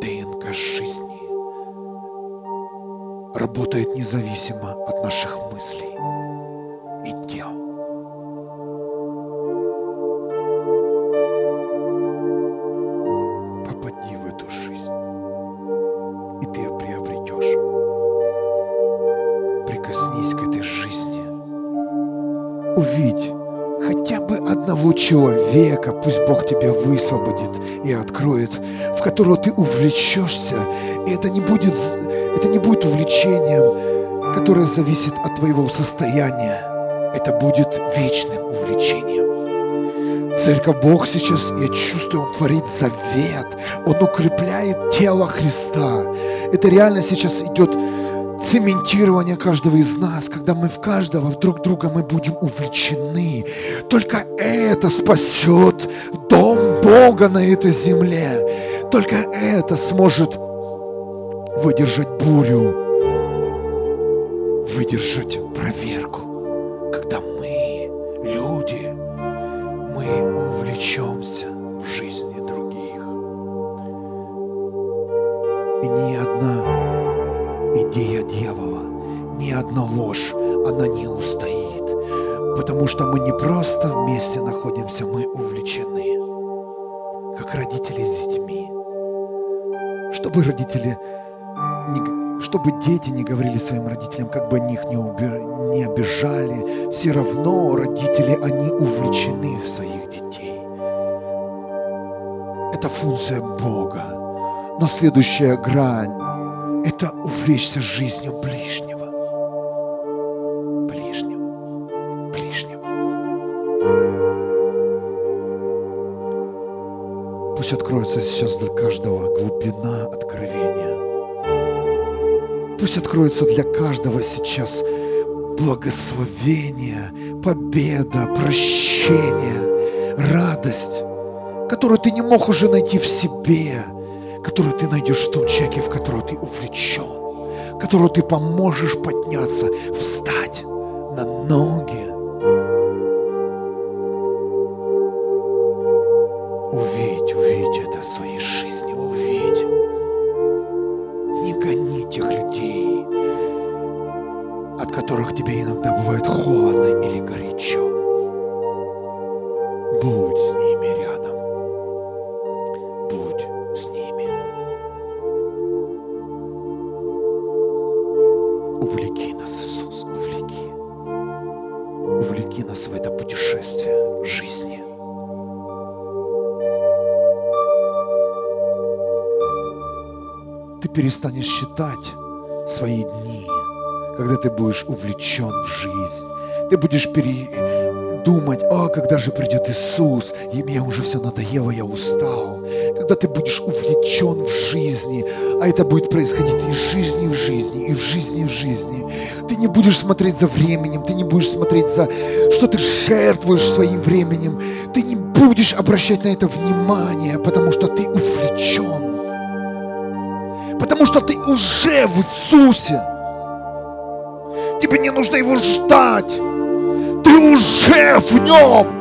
ДНК жизни работает независимо от наших мыслей. Человека, пусть Бог тебя высвободит и откроет, в которого ты увлечешься. И это не будет, это не будет увлечением, которое зависит от твоего состояния. Это будет вечным увлечением. Церковь Бог сейчас, я чувствую, Он творит завет. Он укрепляет тело Христа. Это реально сейчас идет цементирование каждого из нас, когда мы в каждого, в друг друга мы будем увлечены. Только это спасет дом Бога на этой земле. Только это сможет выдержать бурю, выдержать проверку. Что мы не просто вместе находимся, мы увлечены, как родители с детьми. Чтобы родители, не, чтобы дети не говорили своим родителям, как бы они их не, уби, не обижали, все равно родители, они увлечены в своих детей. Это функция Бога. Но следующая грань – это увлечься жизнью ближнего. Пусть откроется сейчас для каждого глубина откровения. Пусть откроется для каждого сейчас благословение, победа, прощение, радость, которую ты не мог уже найти в себе, которую ты найдешь в том человеке, в которого ты увлечен, которого ты поможешь подняться, встать на ноги, ты будешь увлечен в жизнь. Ты будешь передумать, а когда же придет Иисус, и мне уже все надоело, я устал. когда ты будешь увлечен в жизни, а это будет происходить из жизни в жизни, и в жизни в жизни. Ты не будешь смотреть за временем, ты не будешь смотреть за, что ты жертвуешь своим временем, ты не будешь обращать на это внимание, потому что ты увлечен. Потому что ты уже в Иисусе. Тебе не нужно его ждать. Ты уже в нем.